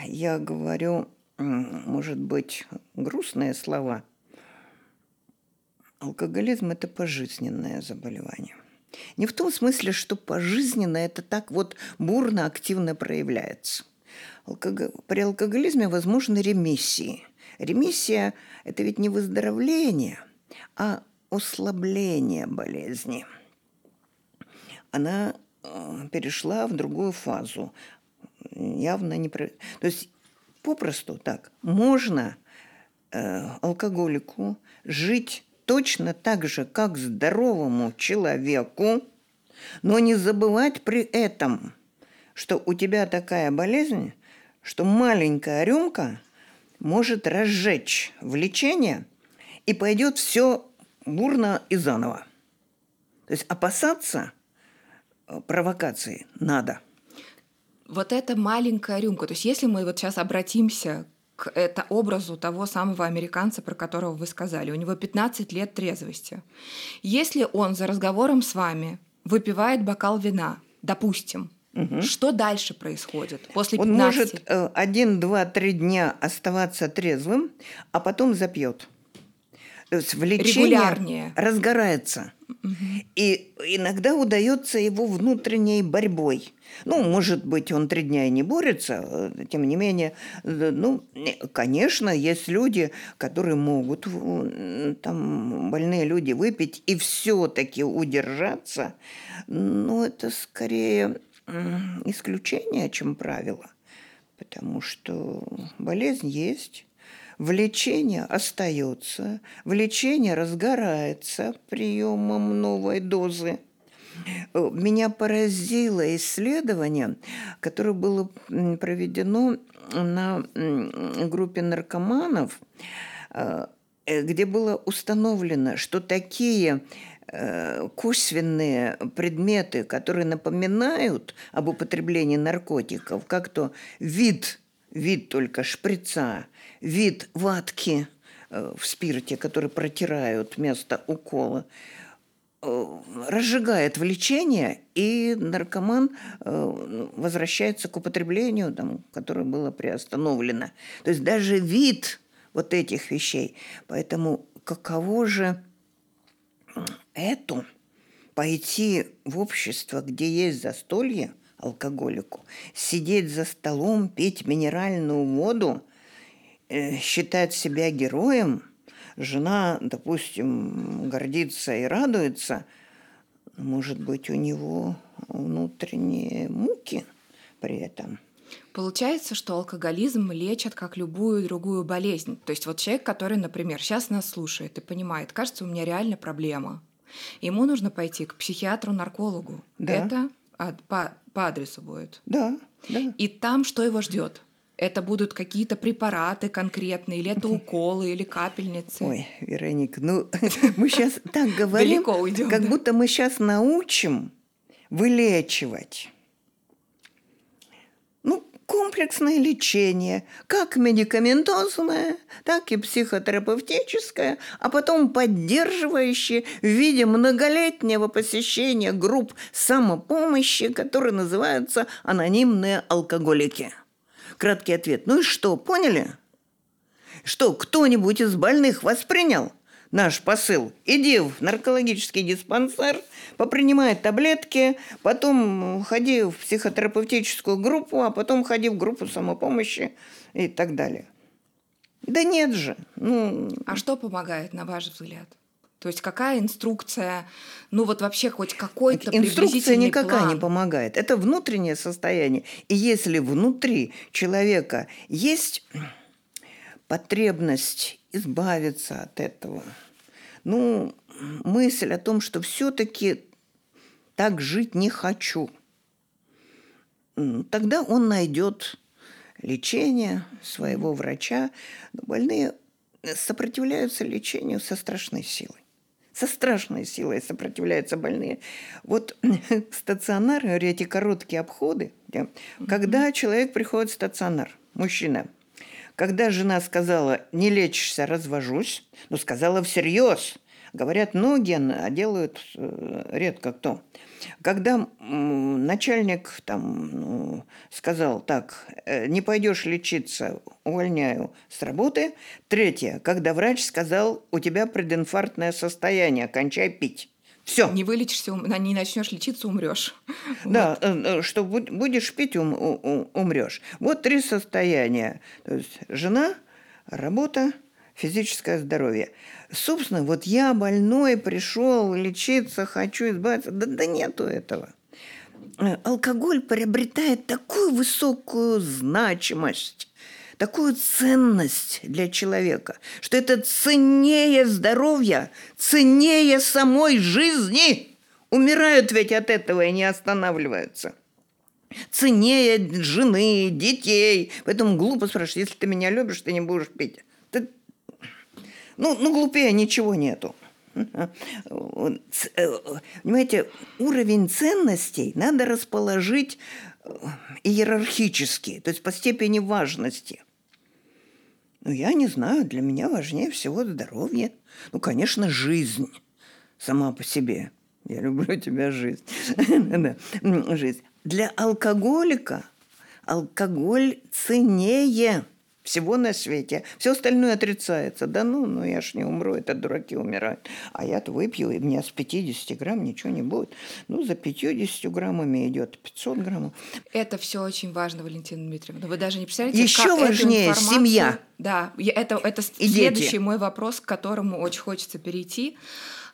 Я говорю может быть, грустные слова. Алкоголизм – это пожизненное заболевание. Не в том смысле, что пожизненно это так вот бурно, активно проявляется. При алкоголизме возможны ремиссии. Ремиссия – это ведь не выздоровление, а ослабление болезни. Она э, перешла в другую фазу. Явно не... То есть попросту так. Можно э, алкоголику жить точно так же, как здоровому человеку, но не забывать при этом, что у тебя такая болезнь, что маленькая рюмка может разжечь влечение, и пойдет все бурно и заново. То есть опасаться э, провокации надо – вот эта маленькая рюмка, то есть если мы вот сейчас обратимся к это образу того самого американца, про которого вы сказали, у него 15 лет трезвости. Если он за разговором с вами выпивает бокал вина, допустим, Угу. Что дальше происходит после 15? Он может э, один, два, три дня оставаться трезвым, а потом запьет. Влечение Регулярнее. разгорается. Угу. И иногда удается его внутренней борьбой. Ну, может быть, он три дня и не борется, э, тем не менее, э, ну, конечно, есть люди, которые могут, там, больные люди выпить и все-таки удержаться, но это скорее исключение, чем правило, потому что болезнь есть, Влечение остается, влечение разгорается приемом новой дозы. Э, меня поразило исследование, которое было проведено на группе наркоманов, э, э, где было установлено, что такие косвенные предметы, которые напоминают об употреблении наркотиков, как то вид, вид только шприца – вид ватки э, в спирте, который протирают место укола, э, разжигает влечение, и наркоман э, возвращается к употреблению, там, которое было приостановлено. То есть даже вид вот этих вещей. Поэтому каково же эту пойти в общество, где есть застолье алкоголику, сидеть за столом, пить минеральную воду – Э, считать себя героем, жена, допустим, гордится и радуется, может быть, у него внутренние муки при этом. Получается, что алкоголизм лечат как любую другую болезнь. То есть вот человек, который, например, сейчас нас слушает и понимает, кажется, у меня реально проблема. Ему нужно пойти к психиатру-наркологу. Да. Это по, по адресу будет. Да, да. И там что его ждет? Это будут какие-то препараты конкретные, или это уколы, или капельницы. Ой, Вероника, ну мы сейчас так говорим, уйдем, как да? будто мы сейчас научим вылечивать. Ну, комплексное лечение, как медикаментозное, так и психотерапевтическое, а потом поддерживающее в виде многолетнего посещения групп самопомощи, которые называются анонимные алкоголики. Краткий ответ. Ну и что, поняли? Что, кто-нибудь из больных воспринял наш посыл? Иди в наркологический диспансер, попринимай таблетки, потом ходи в психотерапевтическую группу, а потом ходи в группу самопомощи и так далее. Да нет же. Ну... А что помогает, на ваш взгляд? То есть какая инструкция, ну вот вообще хоть какой-то Инструкция никакая план. не помогает. Это внутреннее состояние. И если внутри человека есть потребность избавиться от этого, ну, мысль о том, что все-таки так жить не хочу, тогда он найдет лечение своего врача. Но больные сопротивляются лечению со страшной силой со страшной силой сопротивляются больные. Вот стационар, эти короткие обходы, когда человек приходит в стационар, мужчина, когда жена сказала, не лечишься, развожусь, ну, сказала всерьез, говорят многие, а делают э, редко кто – когда начальник там ну, сказал, так, э, не пойдешь лечиться, увольняю с работы. Третье, когда врач сказал, у тебя прединфарктное состояние, кончай пить. Все. Не вылечишься, не начнешь лечиться, умрешь. Да, вот. Э, э, что будешь пить, ум, умрешь. Вот три состояния. То есть жена, работа, физическое здоровье. Собственно, вот я больной, пришел лечиться, хочу избавиться. Да, да нету этого. Э, алкоголь приобретает такую высокую значимость, такую ценность для человека, что это ценнее здоровья, ценнее самой жизни. Умирают ведь от этого и не останавливаются ценнее жены, детей. Поэтому глупо спрашивать, если ты меня любишь, ты не будешь пить. Ну, ну глупее ничего нету. Понимаете, уровень ценностей надо расположить э, иерархически, то есть по степени важности. Ну, я не знаю, для меня важнее всего здоровье. Ну, конечно, жизнь сама по себе. Я люблю тебя, жизнь. жизнь. Для алкоголика алкоголь ценнее – всего на свете. Все остальное отрицается. Да ну, ну я ж не умру, это дураки умирают. А я-то выпью, и мне с 50 грамм ничего не будет. Ну, за 50 граммами идет 500 граммов. Это все очень важно, Валентина Дмитриевна. Вы даже не представляете, Еще как важнее семья. Да, это, это и следующий дети. мой вопрос, к которому очень хочется перейти,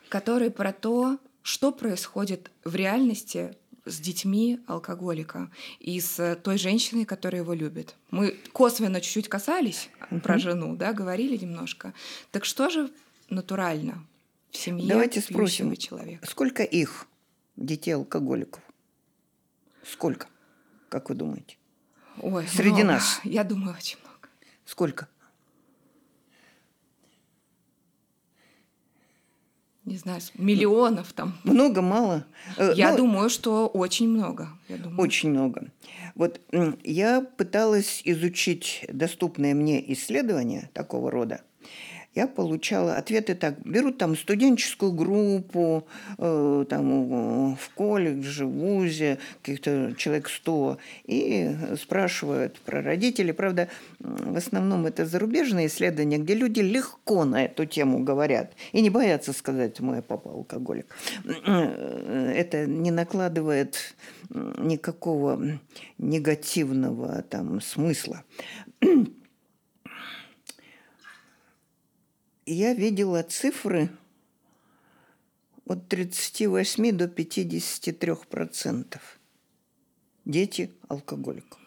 который про то, что происходит в реальности с детьми алкоголика и с той женщиной, которая его любит. Мы косвенно чуть-чуть касались угу. про жену, да, говорили немножко. Так что же натурально в семье Давайте спросим, человека? сколько их, детей алкоголиков? Сколько, как вы думаете? Ой, Среди много. нас. Я думаю, очень много. Сколько? Не знаю, миллионов там. Много, мало? Э, я ну, думаю, что очень много. Я думаю. Очень много. Вот я пыталась изучить доступные мне исследования такого рода я получала ответы так. Берут там студенческую группу, э, там в колледже, в ВУЗе, каких-то человек сто, и спрашивают про родителей. Правда, в основном это зарубежные исследования, где люди легко на эту тему говорят и не боятся сказать «мой папа алкоголик». Это не накладывает никакого негативного там смысла. Я видела цифры от 38 до 53 процентов. Дети алкоголиков.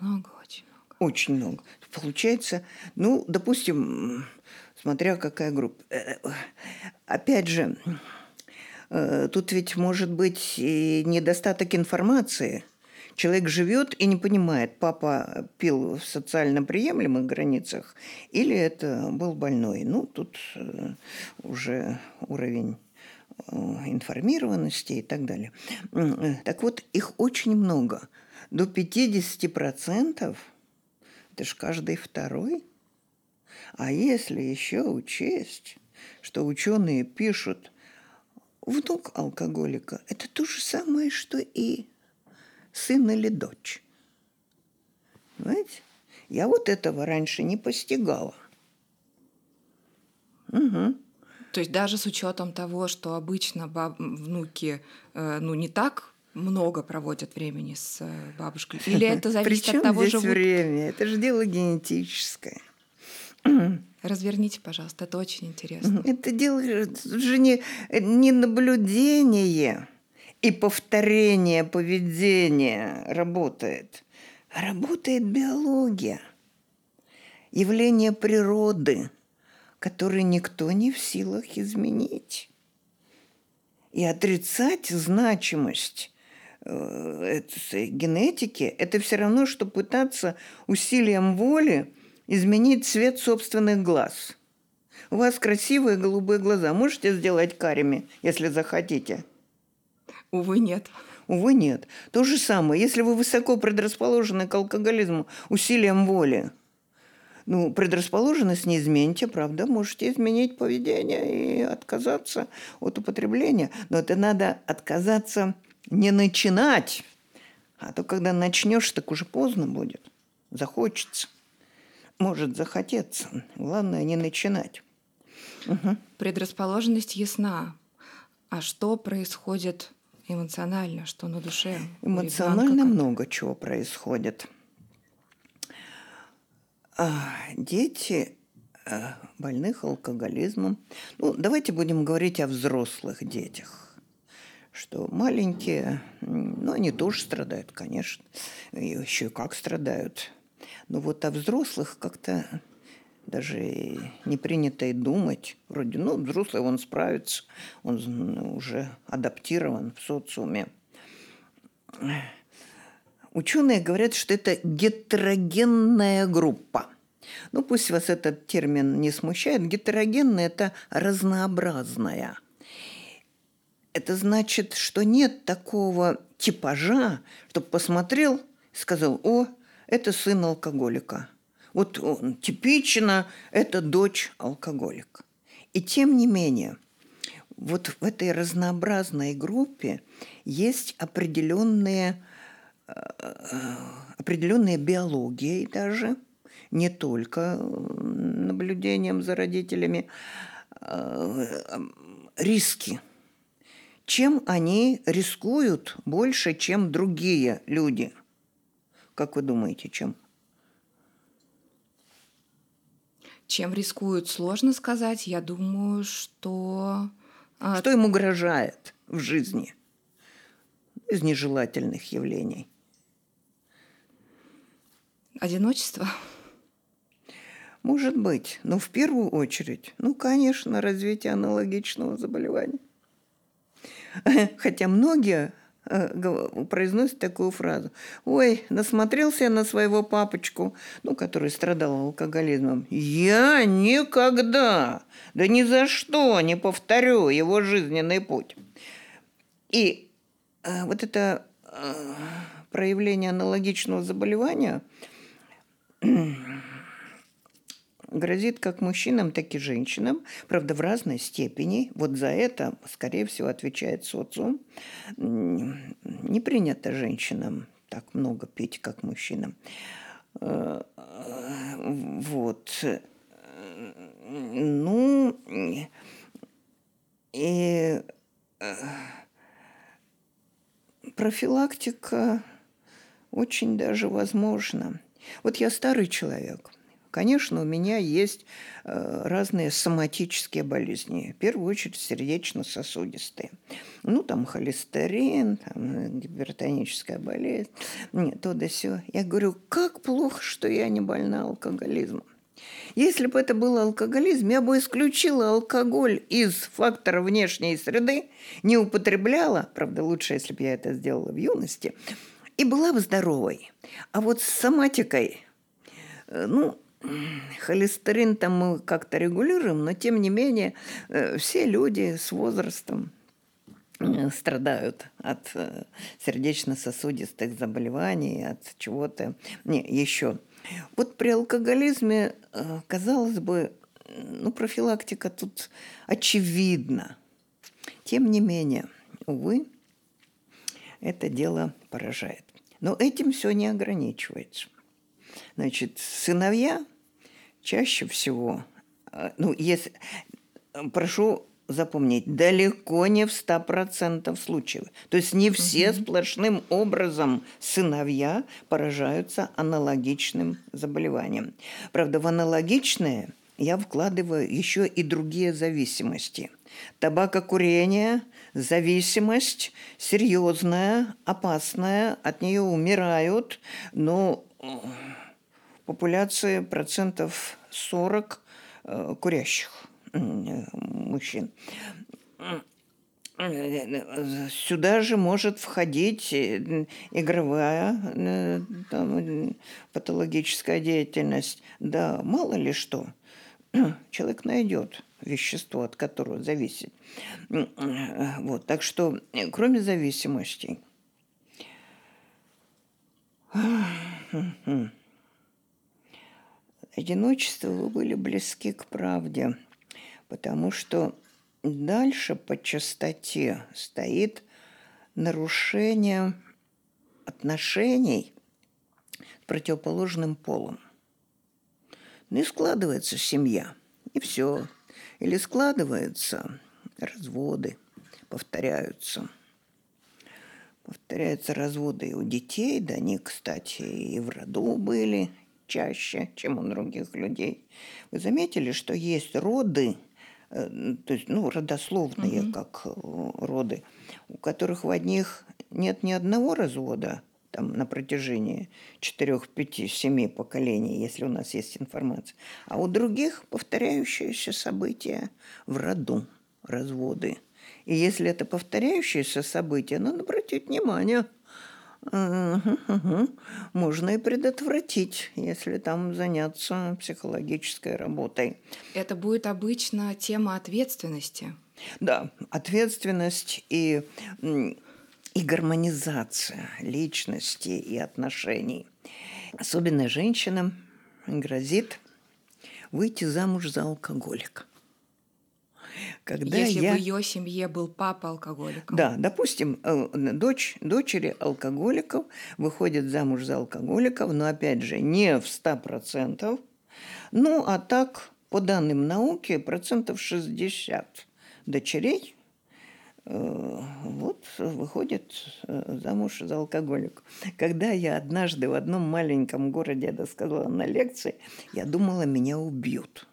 Много, очень много. Очень много. Получается, ну, допустим, смотря какая группа. Э, э, опять же, э, тут ведь может быть и недостаток информации. Человек живет и не понимает, папа пил в социально приемлемых границах или это был больной. Ну, тут уже уровень информированности и так далее. Так вот, их очень много. До 50% это же каждый второй – а если еще учесть, что ученые пишут, внук алкоголика – это то же самое, что и сын или дочь. Понимаете? Я вот этого раньше не постигала. Угу. То есть даже с учетом того, что обычно баб... внуки э, ну, не так много проводят времени с э, бабушкой? Или это зависит Причем от того, здесь живут... время? Это же дело генетическое. Разверните, пожалуйста, это очень интересно. Это дело же не, не наблюдение и повторение поведения работает, работает биология, явление природы, которое никто не в силах изменить. И отрицать значимость э, этой генетики – это все равно, что пытаться усилием воли изменить цвет собственных глаз. У вас красивые голубые глаза. Можете сделать карими, если захотите? Увы, нет. Увы, нет. То же самое, если вы высоко предрасположены к алкоголизму усилием воли, ну, предрасположенность не измените, правда, можете изменить поведение и отказаться от употребления. Но это надо отказаться не начинать, а то когда начнешь, так уже поздно будет, захочется может захотеться. Главное не начинать. Угу. Предрасположенность ясна. А что происходит эмоционально, что на душе? Эмоционально много чего происходит. А, дети э, больных алкоголизмом. Ну, давайте будем говорить о взрослых детях что маленькие, ну, они тоже страдают, конечно, и еще как страдают. Но вот о взрослых как-то даже не принято и думать. Вроде, ну, взрослый, он справится, он ну, уже адаптирован в социуме. Ученые говорят, что это гетерогенная группа. Ну, пусть вас этот термин не смущает. Гетерогенная – это разнообразная. Это значит, что нет такого типажа, чтобы посмотрел сказал, о, это сын алкоголика. Вот он, типично это дочь алкоголика. И тем не менее, вот в этой разнообразной группе есть определенные, э, определенные биологии даже, не только наблюдением за родителями, э, риски. Чем они рискуют больше, чем другие люди – как вы думаете, чем? Чем рискуют, сложно сказать. Я думаю, что... А, что им угрожает в жизни из нежелательных явлений? Одиночество? Может быть. Но в первую очередь, ну, конечно, развитие аналогичного заболевания. Хотя многие произносит такую фразу. «Ой, насмотрелся я на своего папочку, ну, который страдал алкоголизмом. Я никогда, да ни за что не повторю его жизненный путь». И э, вот это э, проявление аналогичного заболевания грозит как мужчинам, так и женщинам, правда, в разной степени. Вот за это, скорее всего, отвечает социум. Не принято женщинам так много пить, как мужчинам. Э, вот. Ну, и э, профилактика очень даже возможна. Вот я старый человек – конечно, у меня есть э, разные соматические болезни. В первую очередь сердечно-сосудистые. Ну, там холестерин, там гипертоническая болезнь, нет, то да все. Я говорю, как плохо, что я не больна алкоголизмом. Если бы это был алкоголизм, я бы исключила алкоголь из фактора внешней среды, не употребляла, правда, лучше, если бы я это сделала в юности, и была бы здоровой. А вот с соматикой, э, ну, холестерин там мы как-то регулируем, но тем не менее э, все люди с возрастом э, страдают от сердечно-сосудистых заболеваний, от чего-то не, еще. Вот при алкоголизме, э, казалось бы, ну, профилактика тут очевидна. Тем не менее, увы, это дело поражает. Но этим все не ограничивается. Значит, сыновья чаще всего, э, ну, если, прошу запомнить, далеко не в 100% случаев. То есть не все угу. сплошным образом сыновья поражаются аналогичным заболеванием. Правда, в аналогичные я вкладываю еще и другие зависимости. Табакокурение – зависимость серьезная, опасная, от нее умирают, но популяция процентов 40 э, курящих мужчин. Сюда же может входить э, игровая э, там, патологическая деятельность. Да, мало ли что. Человек найдет вещество, от которого зависит. Вот, так что, э, кроме зависимостей, одиночество вы были близки к правде – потому что дальше по частоте стоит нарушение отношений с противоположным полом. Ну и складывается семья, и все. Или складываются разводы, повторяются. Повторяются разводы и у детей, да они, кстати, и в роду были чаще, чем у других людей. Вы заметили, что есть роды, Э, то есть, ну, родословные, угу. как э, роды, у которых в одних нет ни одного развода, там, на протяжении четырех, пяти, семи поколений, если у нас есть информация, а у других повторяющиеся события в роду, разводы. И если это повторяющиеся события, надо обратить внимание – можно и предотвратить, если там заняться психологической работой. Это будет обычно тема ответственности. Да, ответственность и, и гармонизация личности и отношений. Особенно женщинам грозит выйти замуж за алкоголика. Когда Если я... в ее семье был папа алкоголиком. Да, допустим, дочь, дочери алкоголиков выходят замуж за алкоголиков, но опять же не в 100%. Ну, а так, по данным науки, процентов 60 дочерей э, вот выходит э, замуж за алкоголик. Когда я однажды в одном маленьком городе это сказала на лекции, я думала, меня убьют.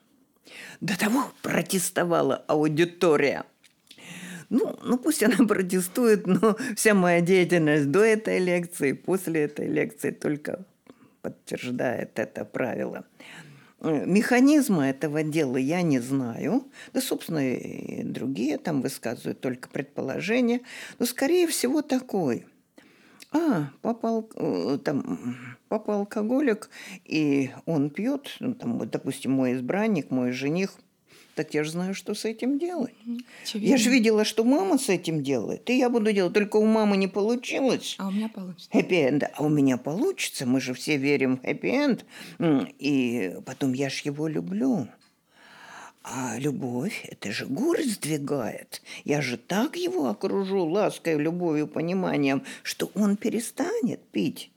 До того протестовала аудитория. Ну, ну пусть она протестует, но вся моя деятельность до этой лекции, после этой лекции только подтверждает это правило. Механизма этого дела я не знаю. Да, собственно, и другие там высказывают только предположения. Но, скорее всего, такой – а, папа, э, там, папа алкоголик, и он пьет, ну, там, допустим, мой избранник, мой жених, так я же знаю, что с этим делать. Очевидно. Я же видела, что мама с этим делает, и я буду делать. Только у мамы не получилось. А у меня получится. Хэппи-энд. А у меня получится. Мы же все верим в хэппи-энд. И потом я ж его люблю. А любовь – это же горы сдвигает. Я же так его окружу лаской, любовью, пониманием, что он перестанет пить.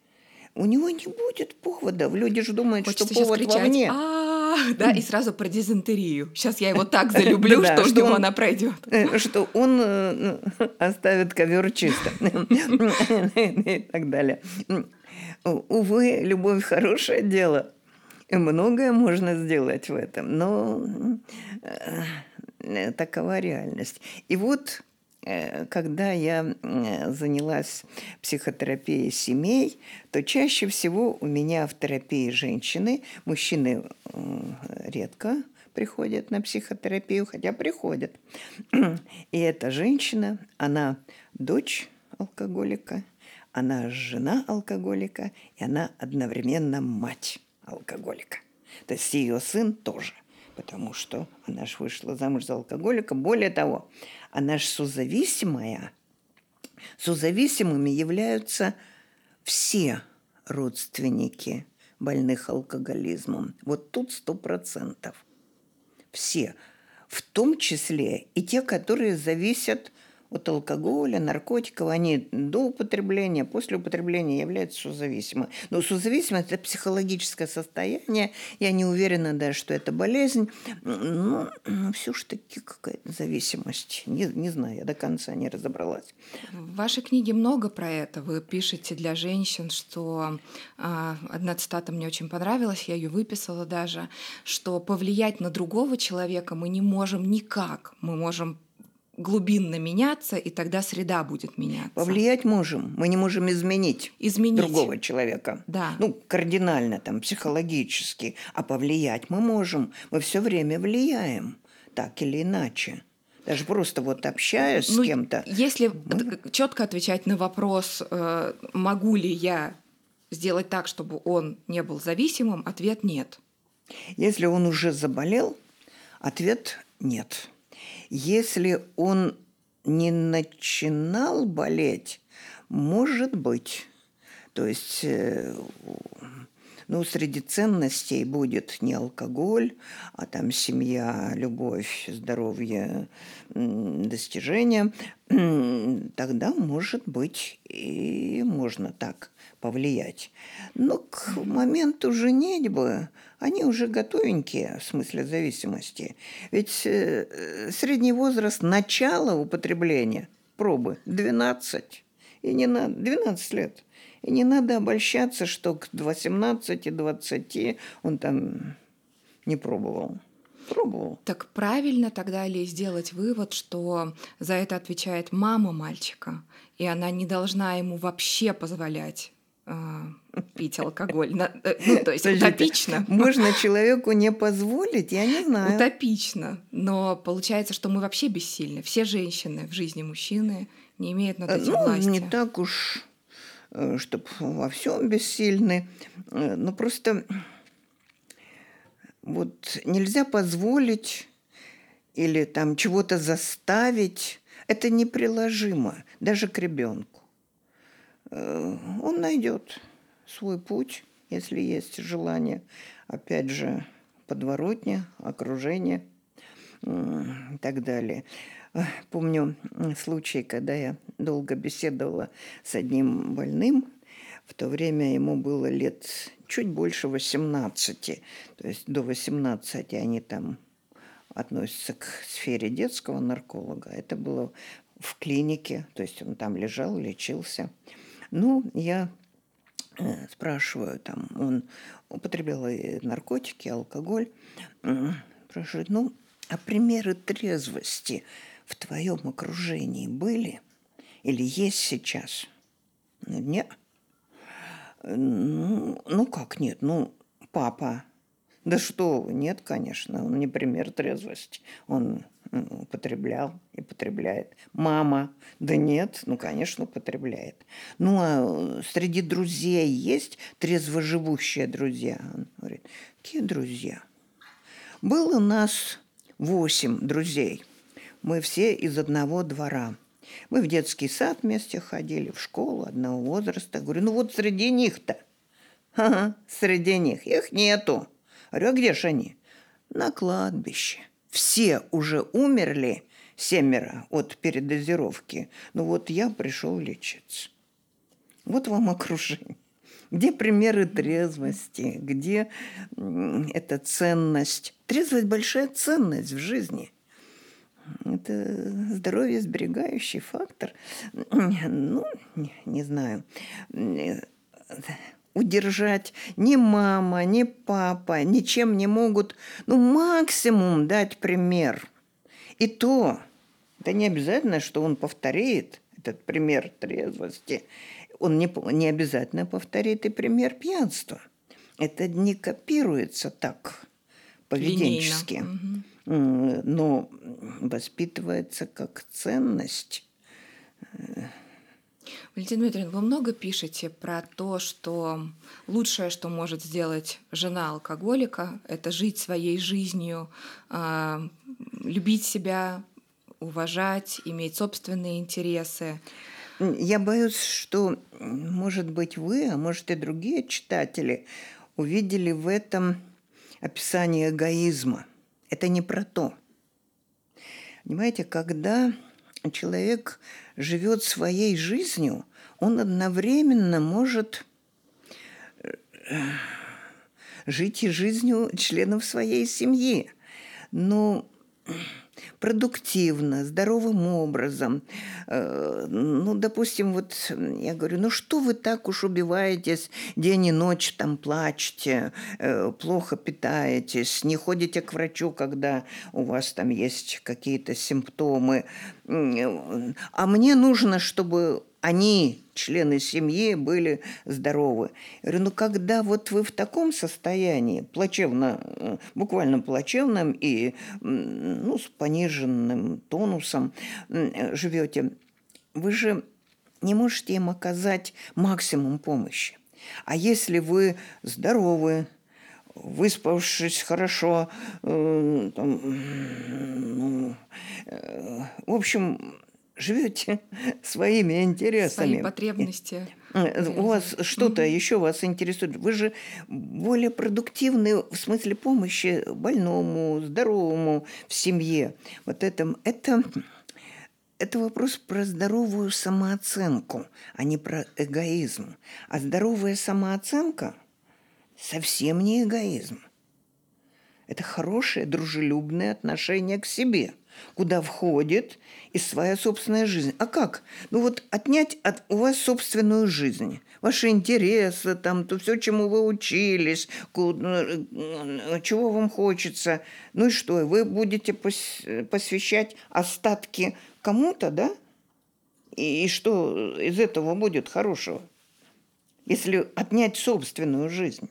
У него не будет поводов. Люди же думают, Хочется что повод кричать, вовне. А, да, и сразу про дизентерию. Сейчас я его так залюблю, что у него она пройдет. Э, что он э, оставит ковер чистым и так далее. Увы, любовь хорошее дело, многое можно сделать в этом, но э, такова реальность. И вот Э, когда я занялась психотерапией семей, то чаще всего у меня в терапии женщины, мужчины редко приходят на психотерапию, хотя приходят. И эта женщина, она дочь алкоголика, она жена алкоголика, и она одновременно мать алкоголика. То есть ее сын тоже, потому что она же вышла замуж за алкоголика. Более того, она же созависимая. Созависимыми являются все родственники больных алкоголизмом. Вот тут сто процентов. Все. В том числе и те, которые зависят от алкоголя, наркотиков, они до употребления, после употребления являются созависимыми. Но созависимость – это психологическое состояние. Я не уверена даже, что это болезнь. Но, но все же таки какая-то зависимость. Не, не знаю, я до конца не разобралась. В вашей книге много про это. Вы пишете для женщин, что а, одна цитата мне очень понравилась, я ее выписала даже, что повлиять на другого человека мы не можем никак. Мы можем глубинно меняться, и тогда среда будет меняться. Повлиять можем, мы не можем изменить, изменить. другого человека. Да. Ну, кардинально, там, психологически. А повлиять мы можем. Мы все время влияем, так или иначе. Даже просто вот общаясь ну, с кем-то. Если ну... четко отвечать на вопрос, э, могу ли я сделать так, чтобы он не был зависимым, ответ нет. Если он уже заболел, ответ нет. Если он не начинал болеть, может быть. То есть, э, ну, среди ценностей будет не алкоголь, а там семья, любовь, здоровье, достижения. Тогда, может быть, и можно так повлиять. Но к моменту женитьбы они уже готовенькие в смысле зависимости. Ведь э, средний возраст начала употребления пробы 12. И не надо, 12 лет. И не надо обольщаться, что к 18-20 он там не пробовал. Пробовал. Так правильно тогда ли сделать вывод, что за это отвечает мама мальчика, и она не должна ему вообще позволять пить алкоголь. Э, ну, то есть Подождите, утопично. Можно человеку не позволить, я не знаю. Утопично. Но получается, что мы вообще бессильны. Все женщины в жизни мужчины не имеют над этим ну, власти. не так уж, э, чтобы во всем бессильны. Э, но просто вот нельзя позволить или там чего-то заставить. Это неприложимо даже к ребенку. Э, он найдет свой путь, если есть желание. Опять же, подворотня, окружение и так далее. Помню случай, когда я долго беседовала с одним больным. В то время ему было лет чуть больше 18. То есть до 18 они там относятся к сфере детского нарколога. Это было в клинике, то есть он там лежал, лечился. Ну, я э, спрашиваю, там, он употреблял и наркотики, алкоголь. Спрашиваю, ну, а примеры трезвости в твоем окружении были или есть сейчас? Нет. Ну, ну как нет? Ну, папа. Да что нет, конечно, он не пример трезвости. Он употреблял и потребляет. Мама, да нет, ну, конечно, употребляет. Ну, а среди друзей есть трезво-живущие друзья? Он говорит, какие друзья? Было у нас восемь друзей. Мы все из одного двора. Мы в детский сад вместе ходили, в школу одного возраста. Говорю, ну вот среди них-то. Ага, среди них. Их нету. Говорю, а где же они? На кладбище все уже умерли, семеро от передозировки. Ну вот я пришел лечиться. Вот вам окружение. Где примеры трезвости? Где эта ценность? Трезвость – большая ценность в жизни. Это здоровье сберегающий фактор. Ну, не, не знаю. Удержать ни мама, ни папа, ничем не могут, ну, максимум дать пример. И то, это не обязательно, что он повторит этот пример трезвости. Он не, не обязательно повторит и пример пьянства. Это не копируется так поведенчески. Линейно. Но воспитывается как ценность Валентина Дмитриевна, вы много пишете про то, что лучшее, что может сделать жена алкоголика, это жить своей жизнью, а, любить себя, уважать, иметь собственные интересы. Я боюсь, что, может быть, вы, а может и другие читатели увидели в этом описание эгоизма. Это не про то. Понимаете, когда человек живет своей жизнью, он одновременно может э, жить и жизнью членов своей семьи. Но продуктивно, здоровым образом. Э, ну, допустим, вот я говорю, ну что вы так уж убиваетесь, день и ночь там плачете, э, плохо питаетесь, не ходите к врачу, когда у вас там есть какие-то симптомы. А мне нужно, чтобы они, члены семьи, были здоровы. Я говорю, ну когда вот вы в таком состоянии, плачевно, э, буквально плачевном и ну, с пониженным тонусом живете, вы же не можете им оказать максимум помощи. А если вы здоровы, выспавшись хорошо, э, там, ну, э, в общем, живете своими интересами. Свои потребности. Э, у вас что-то mm-hmm. еще вас интересует. Вы же более продуктивны в смысле помощи больному, здоровому в семье. Вот это, это, это вопрос про здоровую самооценку, а не про эгоизм. А здоровая самооценка совсем не эгоизм. Это хорошее, дружелюбное отношение к себе – куда входит и своя собственная жизнь. А как? Ну вот отнять от у вас собственную жизнь, ваши интересы, там, то все, чему вы учились, куда, э, чего вам хочется. Ну и что, вы будете посвящать остатки кому-то, да? И, и что из этого будет хорошего? Если отнять собственную жизнь.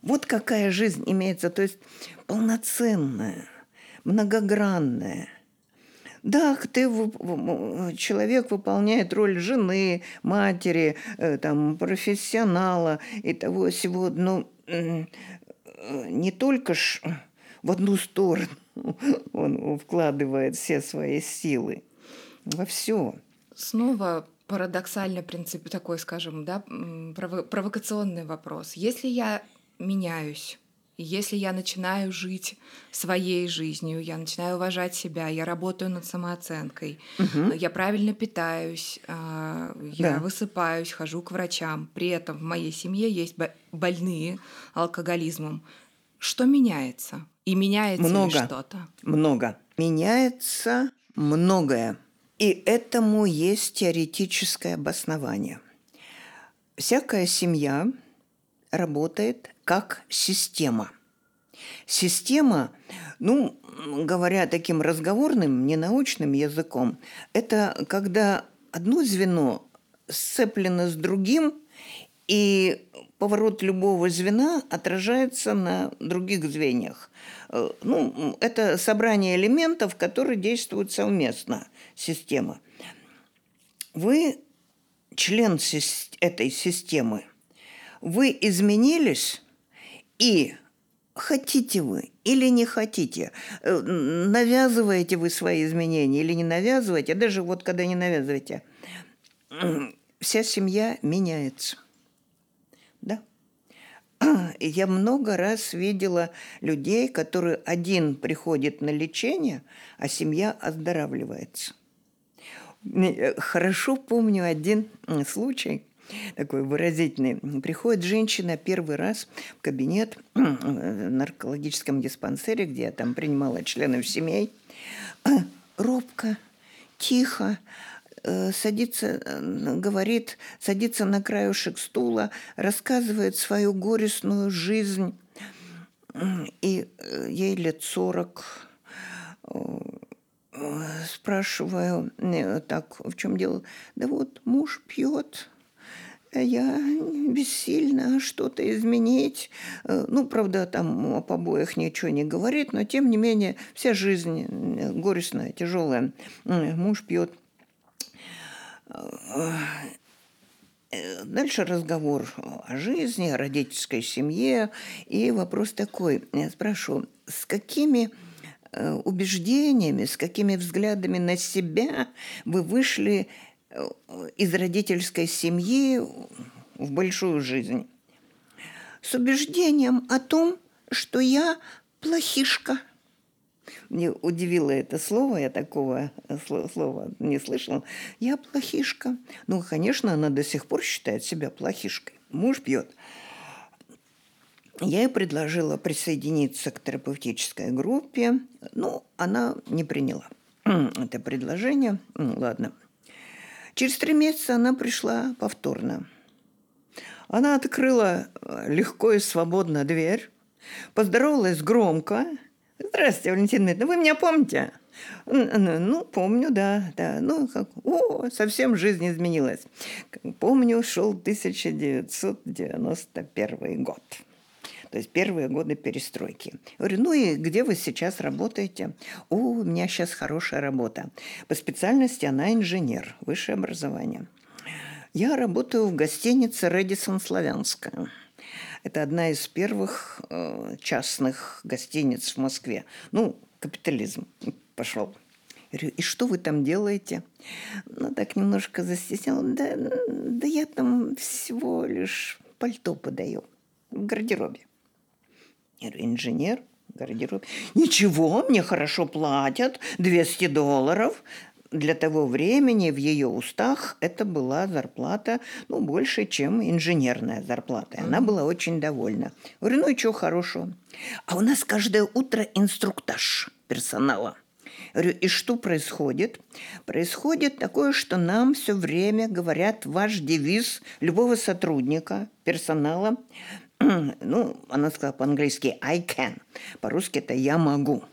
Вот какая жизнь имеется, то есть полноценная многогранное. Да, ты, человек выполняет роль жены, матери, э, там, профессионала и того всего, но э, не только ж в одну сторону он вкладывает все свои силы, во все. Снова парадоксальный принцип такой, скажем, да, провокационный вопрос. Если я меняюсь, если я начинаю жить своей жизнью, я начинаю уважать себя, я работаю над самооценкой, угу. я правильно питаюсь, а, я да. высыпаюсь, хожу к врачам, при этом в моей семье есть больные алкоголизмом. Что меняется? И меняется много, ли что-то? Много. Меняется многое. И этому есть теоретическое обоснование. Всякая семья работает как система. Система, ну, говоря таким разговорным, ненаучным языком, это когда одно звено сцеплено с другим, и поворот любого звена отражается на других звеньях. Э, ну, это собрание элементов, которые действуют совместно, система. Вы член этой системы. Вы изменились, и хотите вы или не хотите, э, навязываете вы свои изменения или не навязываете, даже вот когда не навязываете, вся семья меняется. Да? Я много раз видела людей, которые один приходит на лечение, а семья оздоравливается. Э, хорошо помню один случай – такой выразительный. Приходит женщина первый раз в кабинет в наркологическом диспансере, где я там принимала членов семей. Робко, тихо, э, садится, говорит, садится на краюшек стула, рассказывает свою горестную жизнь, и ей лет сорок. Спрашиваю, так, в чем дело? Да вот муж пьет, я бессильна что-то изменить. Э, ну, правда, там о побоях ничего не говорит, но тем не менее вся жизнь э, горестная, тяжелая. Муж пьет. Э, дальше разговор о жизни, о родительской семье. И вопрос такой. Я спрашиваю, с какими убеждениями, с какими взглядами на себя вы вышли из родительской семьи в большую жизнь с убеждением о том, что я плохишка. Мне удивило это слово, я такого слова не слышала. Я плохишка. Ну, конечно, она до сих пор считает себя плохишкой. Муж пьет. Я ей предложила присоединиться к терапевтической группе. Ну, она не приняла это предложение. Ну, ладно. Через три месяца она пришла повторно. Она открыла э, легко и свободно дверь, поздоровалась громко. «Здравствуйте, Валентина Дмитриевна, вы меня помните?» Ну, помню, да, да. Ну, как, о, совсем жизнь изменилась. Помню, шел 1991 год то есть первые годы перестройки. Я говорю, ну и где вы сейчас работаете? О, у меня сейчас хорошая работа. По специальности она инженер, высшее образование. Я работаю в гостинице «Редисон Славянская». Это одна из первых э, частных гостиниц в Москве. Ну, капитализм пошел. Говорю, и что вы там делаете? Ну, так немножко застеснялась. Да, да я там всего лишь пальто подаю в гардеробе инженер, гардероб. Ничего, мне хорошо платят, 200 долларов. Для того времени в ее устах это была зарплата, ну, больше, чем инженерная зарплата. И она была очень довольна. Говорю, ну и что хорошего? А у нас каждое утро инструктаж персонала. Говорю, и что происходит? Происходит такое, что нам все время говорят ваш девиз любого сотрудника, персонала – ну, она сказала по-английски I can. По-русски это я могу.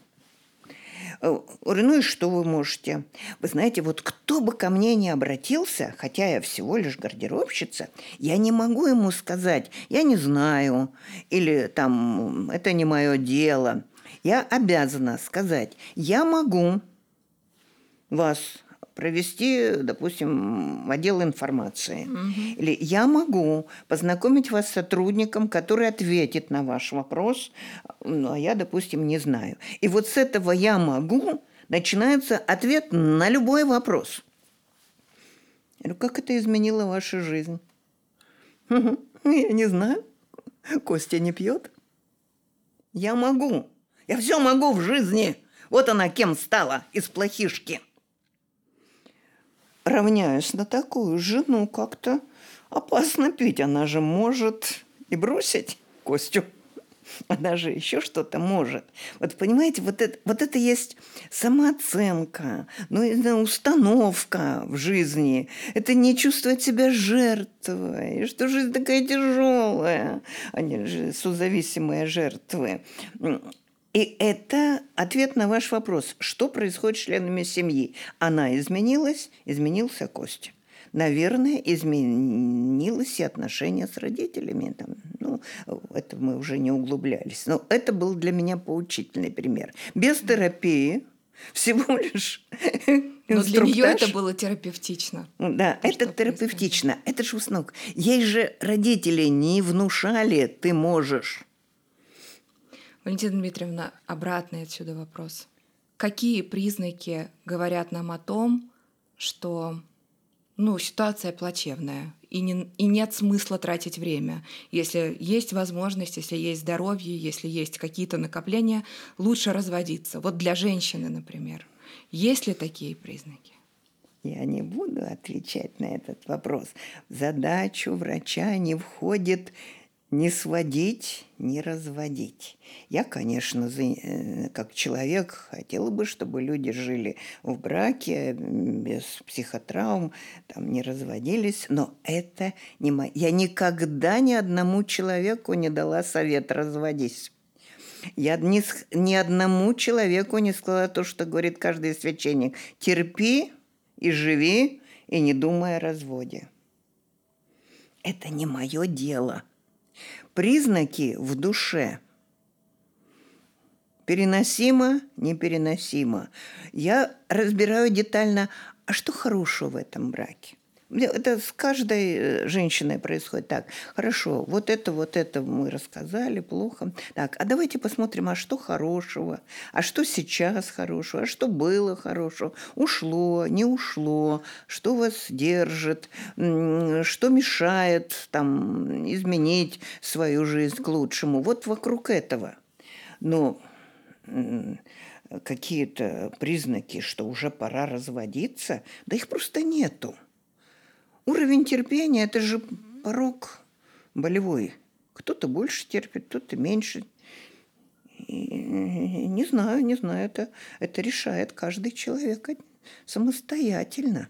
Э, ну и что вы можете? Вы знаете, вот кто бы ко мне не обратился, хотя я всего лишь гардеробщица, я не могу ему сказать, я не знаю, или там, это не мое дело. Я обязана сказать, я могу вас провести, допустим, отдел информации. Угу. Или я могу познакомить вас с сотрудником, который ответит на ваш вопрос, ну, а я, допустим, не знаю. И вот с этого я могу начинается ответ на любой вопрос. Я говорю, как это изменило вашу жизнь? Я не знаю. Костя не пьет. Я могу. Я все могу в жизни. Вот она кем стала из плохишки равняюсь на такую жену, как-то опасно пить. Она же может и бросить Костю. Она же еще что-то может. Вот понимаете, вот это, вот это есть самооценка, ну, это установка в жизни. Это не чувствовать себя жертвой, что жизнь такая тяжелая. Они же созависимые жертвы. И это ответ на ваш вопрос, что происходит с членами семьи. Она изменилась, изменился Костя. Наверное, изменилось и отношение с родителями. Там, ну, это мы уже не углублялись. Но это был для меня поучительный пример. Без терапии, всего лишь но для нее это было терапевтично. Да, то, это терапевтично. Происходит. Это же установка. Ей же родители не внушали, ты можешь. Валентина Дмитриевна, обратный отсюда вопрос. Какие признаки говорят нам о том, что ну, ситуация плачевная, и, не, и нет смысла тратить время. Если есть возможность, если есть здоровье, если есть какие-то накопления, лучше разводиться. Вот для женщины, например. Есть ли такие признаки? Я не буду отвечать на этот вопрос. В задачу врача не входит не сводить, не разводить. Я, конечно, э, как человек хотела бы, чтобы люди жили в браке без психотравм, там не разводились, но это не моя. Я никогда ни одному человеку не дала совет разводись. Я ни, ни одному человеку не сказала то, что говорит каждый священник. Терпи и живи, и не думай о разводе. Это не мое дело – Признаки в душе. Переносимо, непереносимо. Я разбираю детально, а что хорошего в этом браке? Это с каждой э, женщиной происходит так. Хорошо, вот это, вот это мы рассказали, плохо. Так, а давайте посмотрим, а что хорошего, а что сейчас хорошего, а что было хорошего, ушло, не ушло, что вас держит, что мешает там изменить свою жизнь к лучшему. Вот вокруг этого. Но какие-то признаки, что уже пора разводиться, да их просто нету. Уровень терпения – это же порог болевой. Кто-то больше терпит, кто-то меньше. И не знаю, не знаю, это, это решает каждый человек самостоятельно.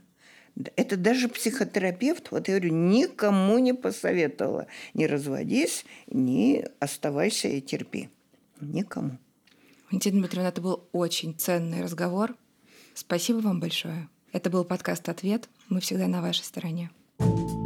Это даже психотерапевт, вот я говорю, никому не посоветовала. Не разводись, не оставайся и терпи. Никому. Валентина Дмитриевна, это был очень ценный разговор. Спасибо вам большое. Это был подкаст «Ответ». Мы всегда на вашей стороне. thank you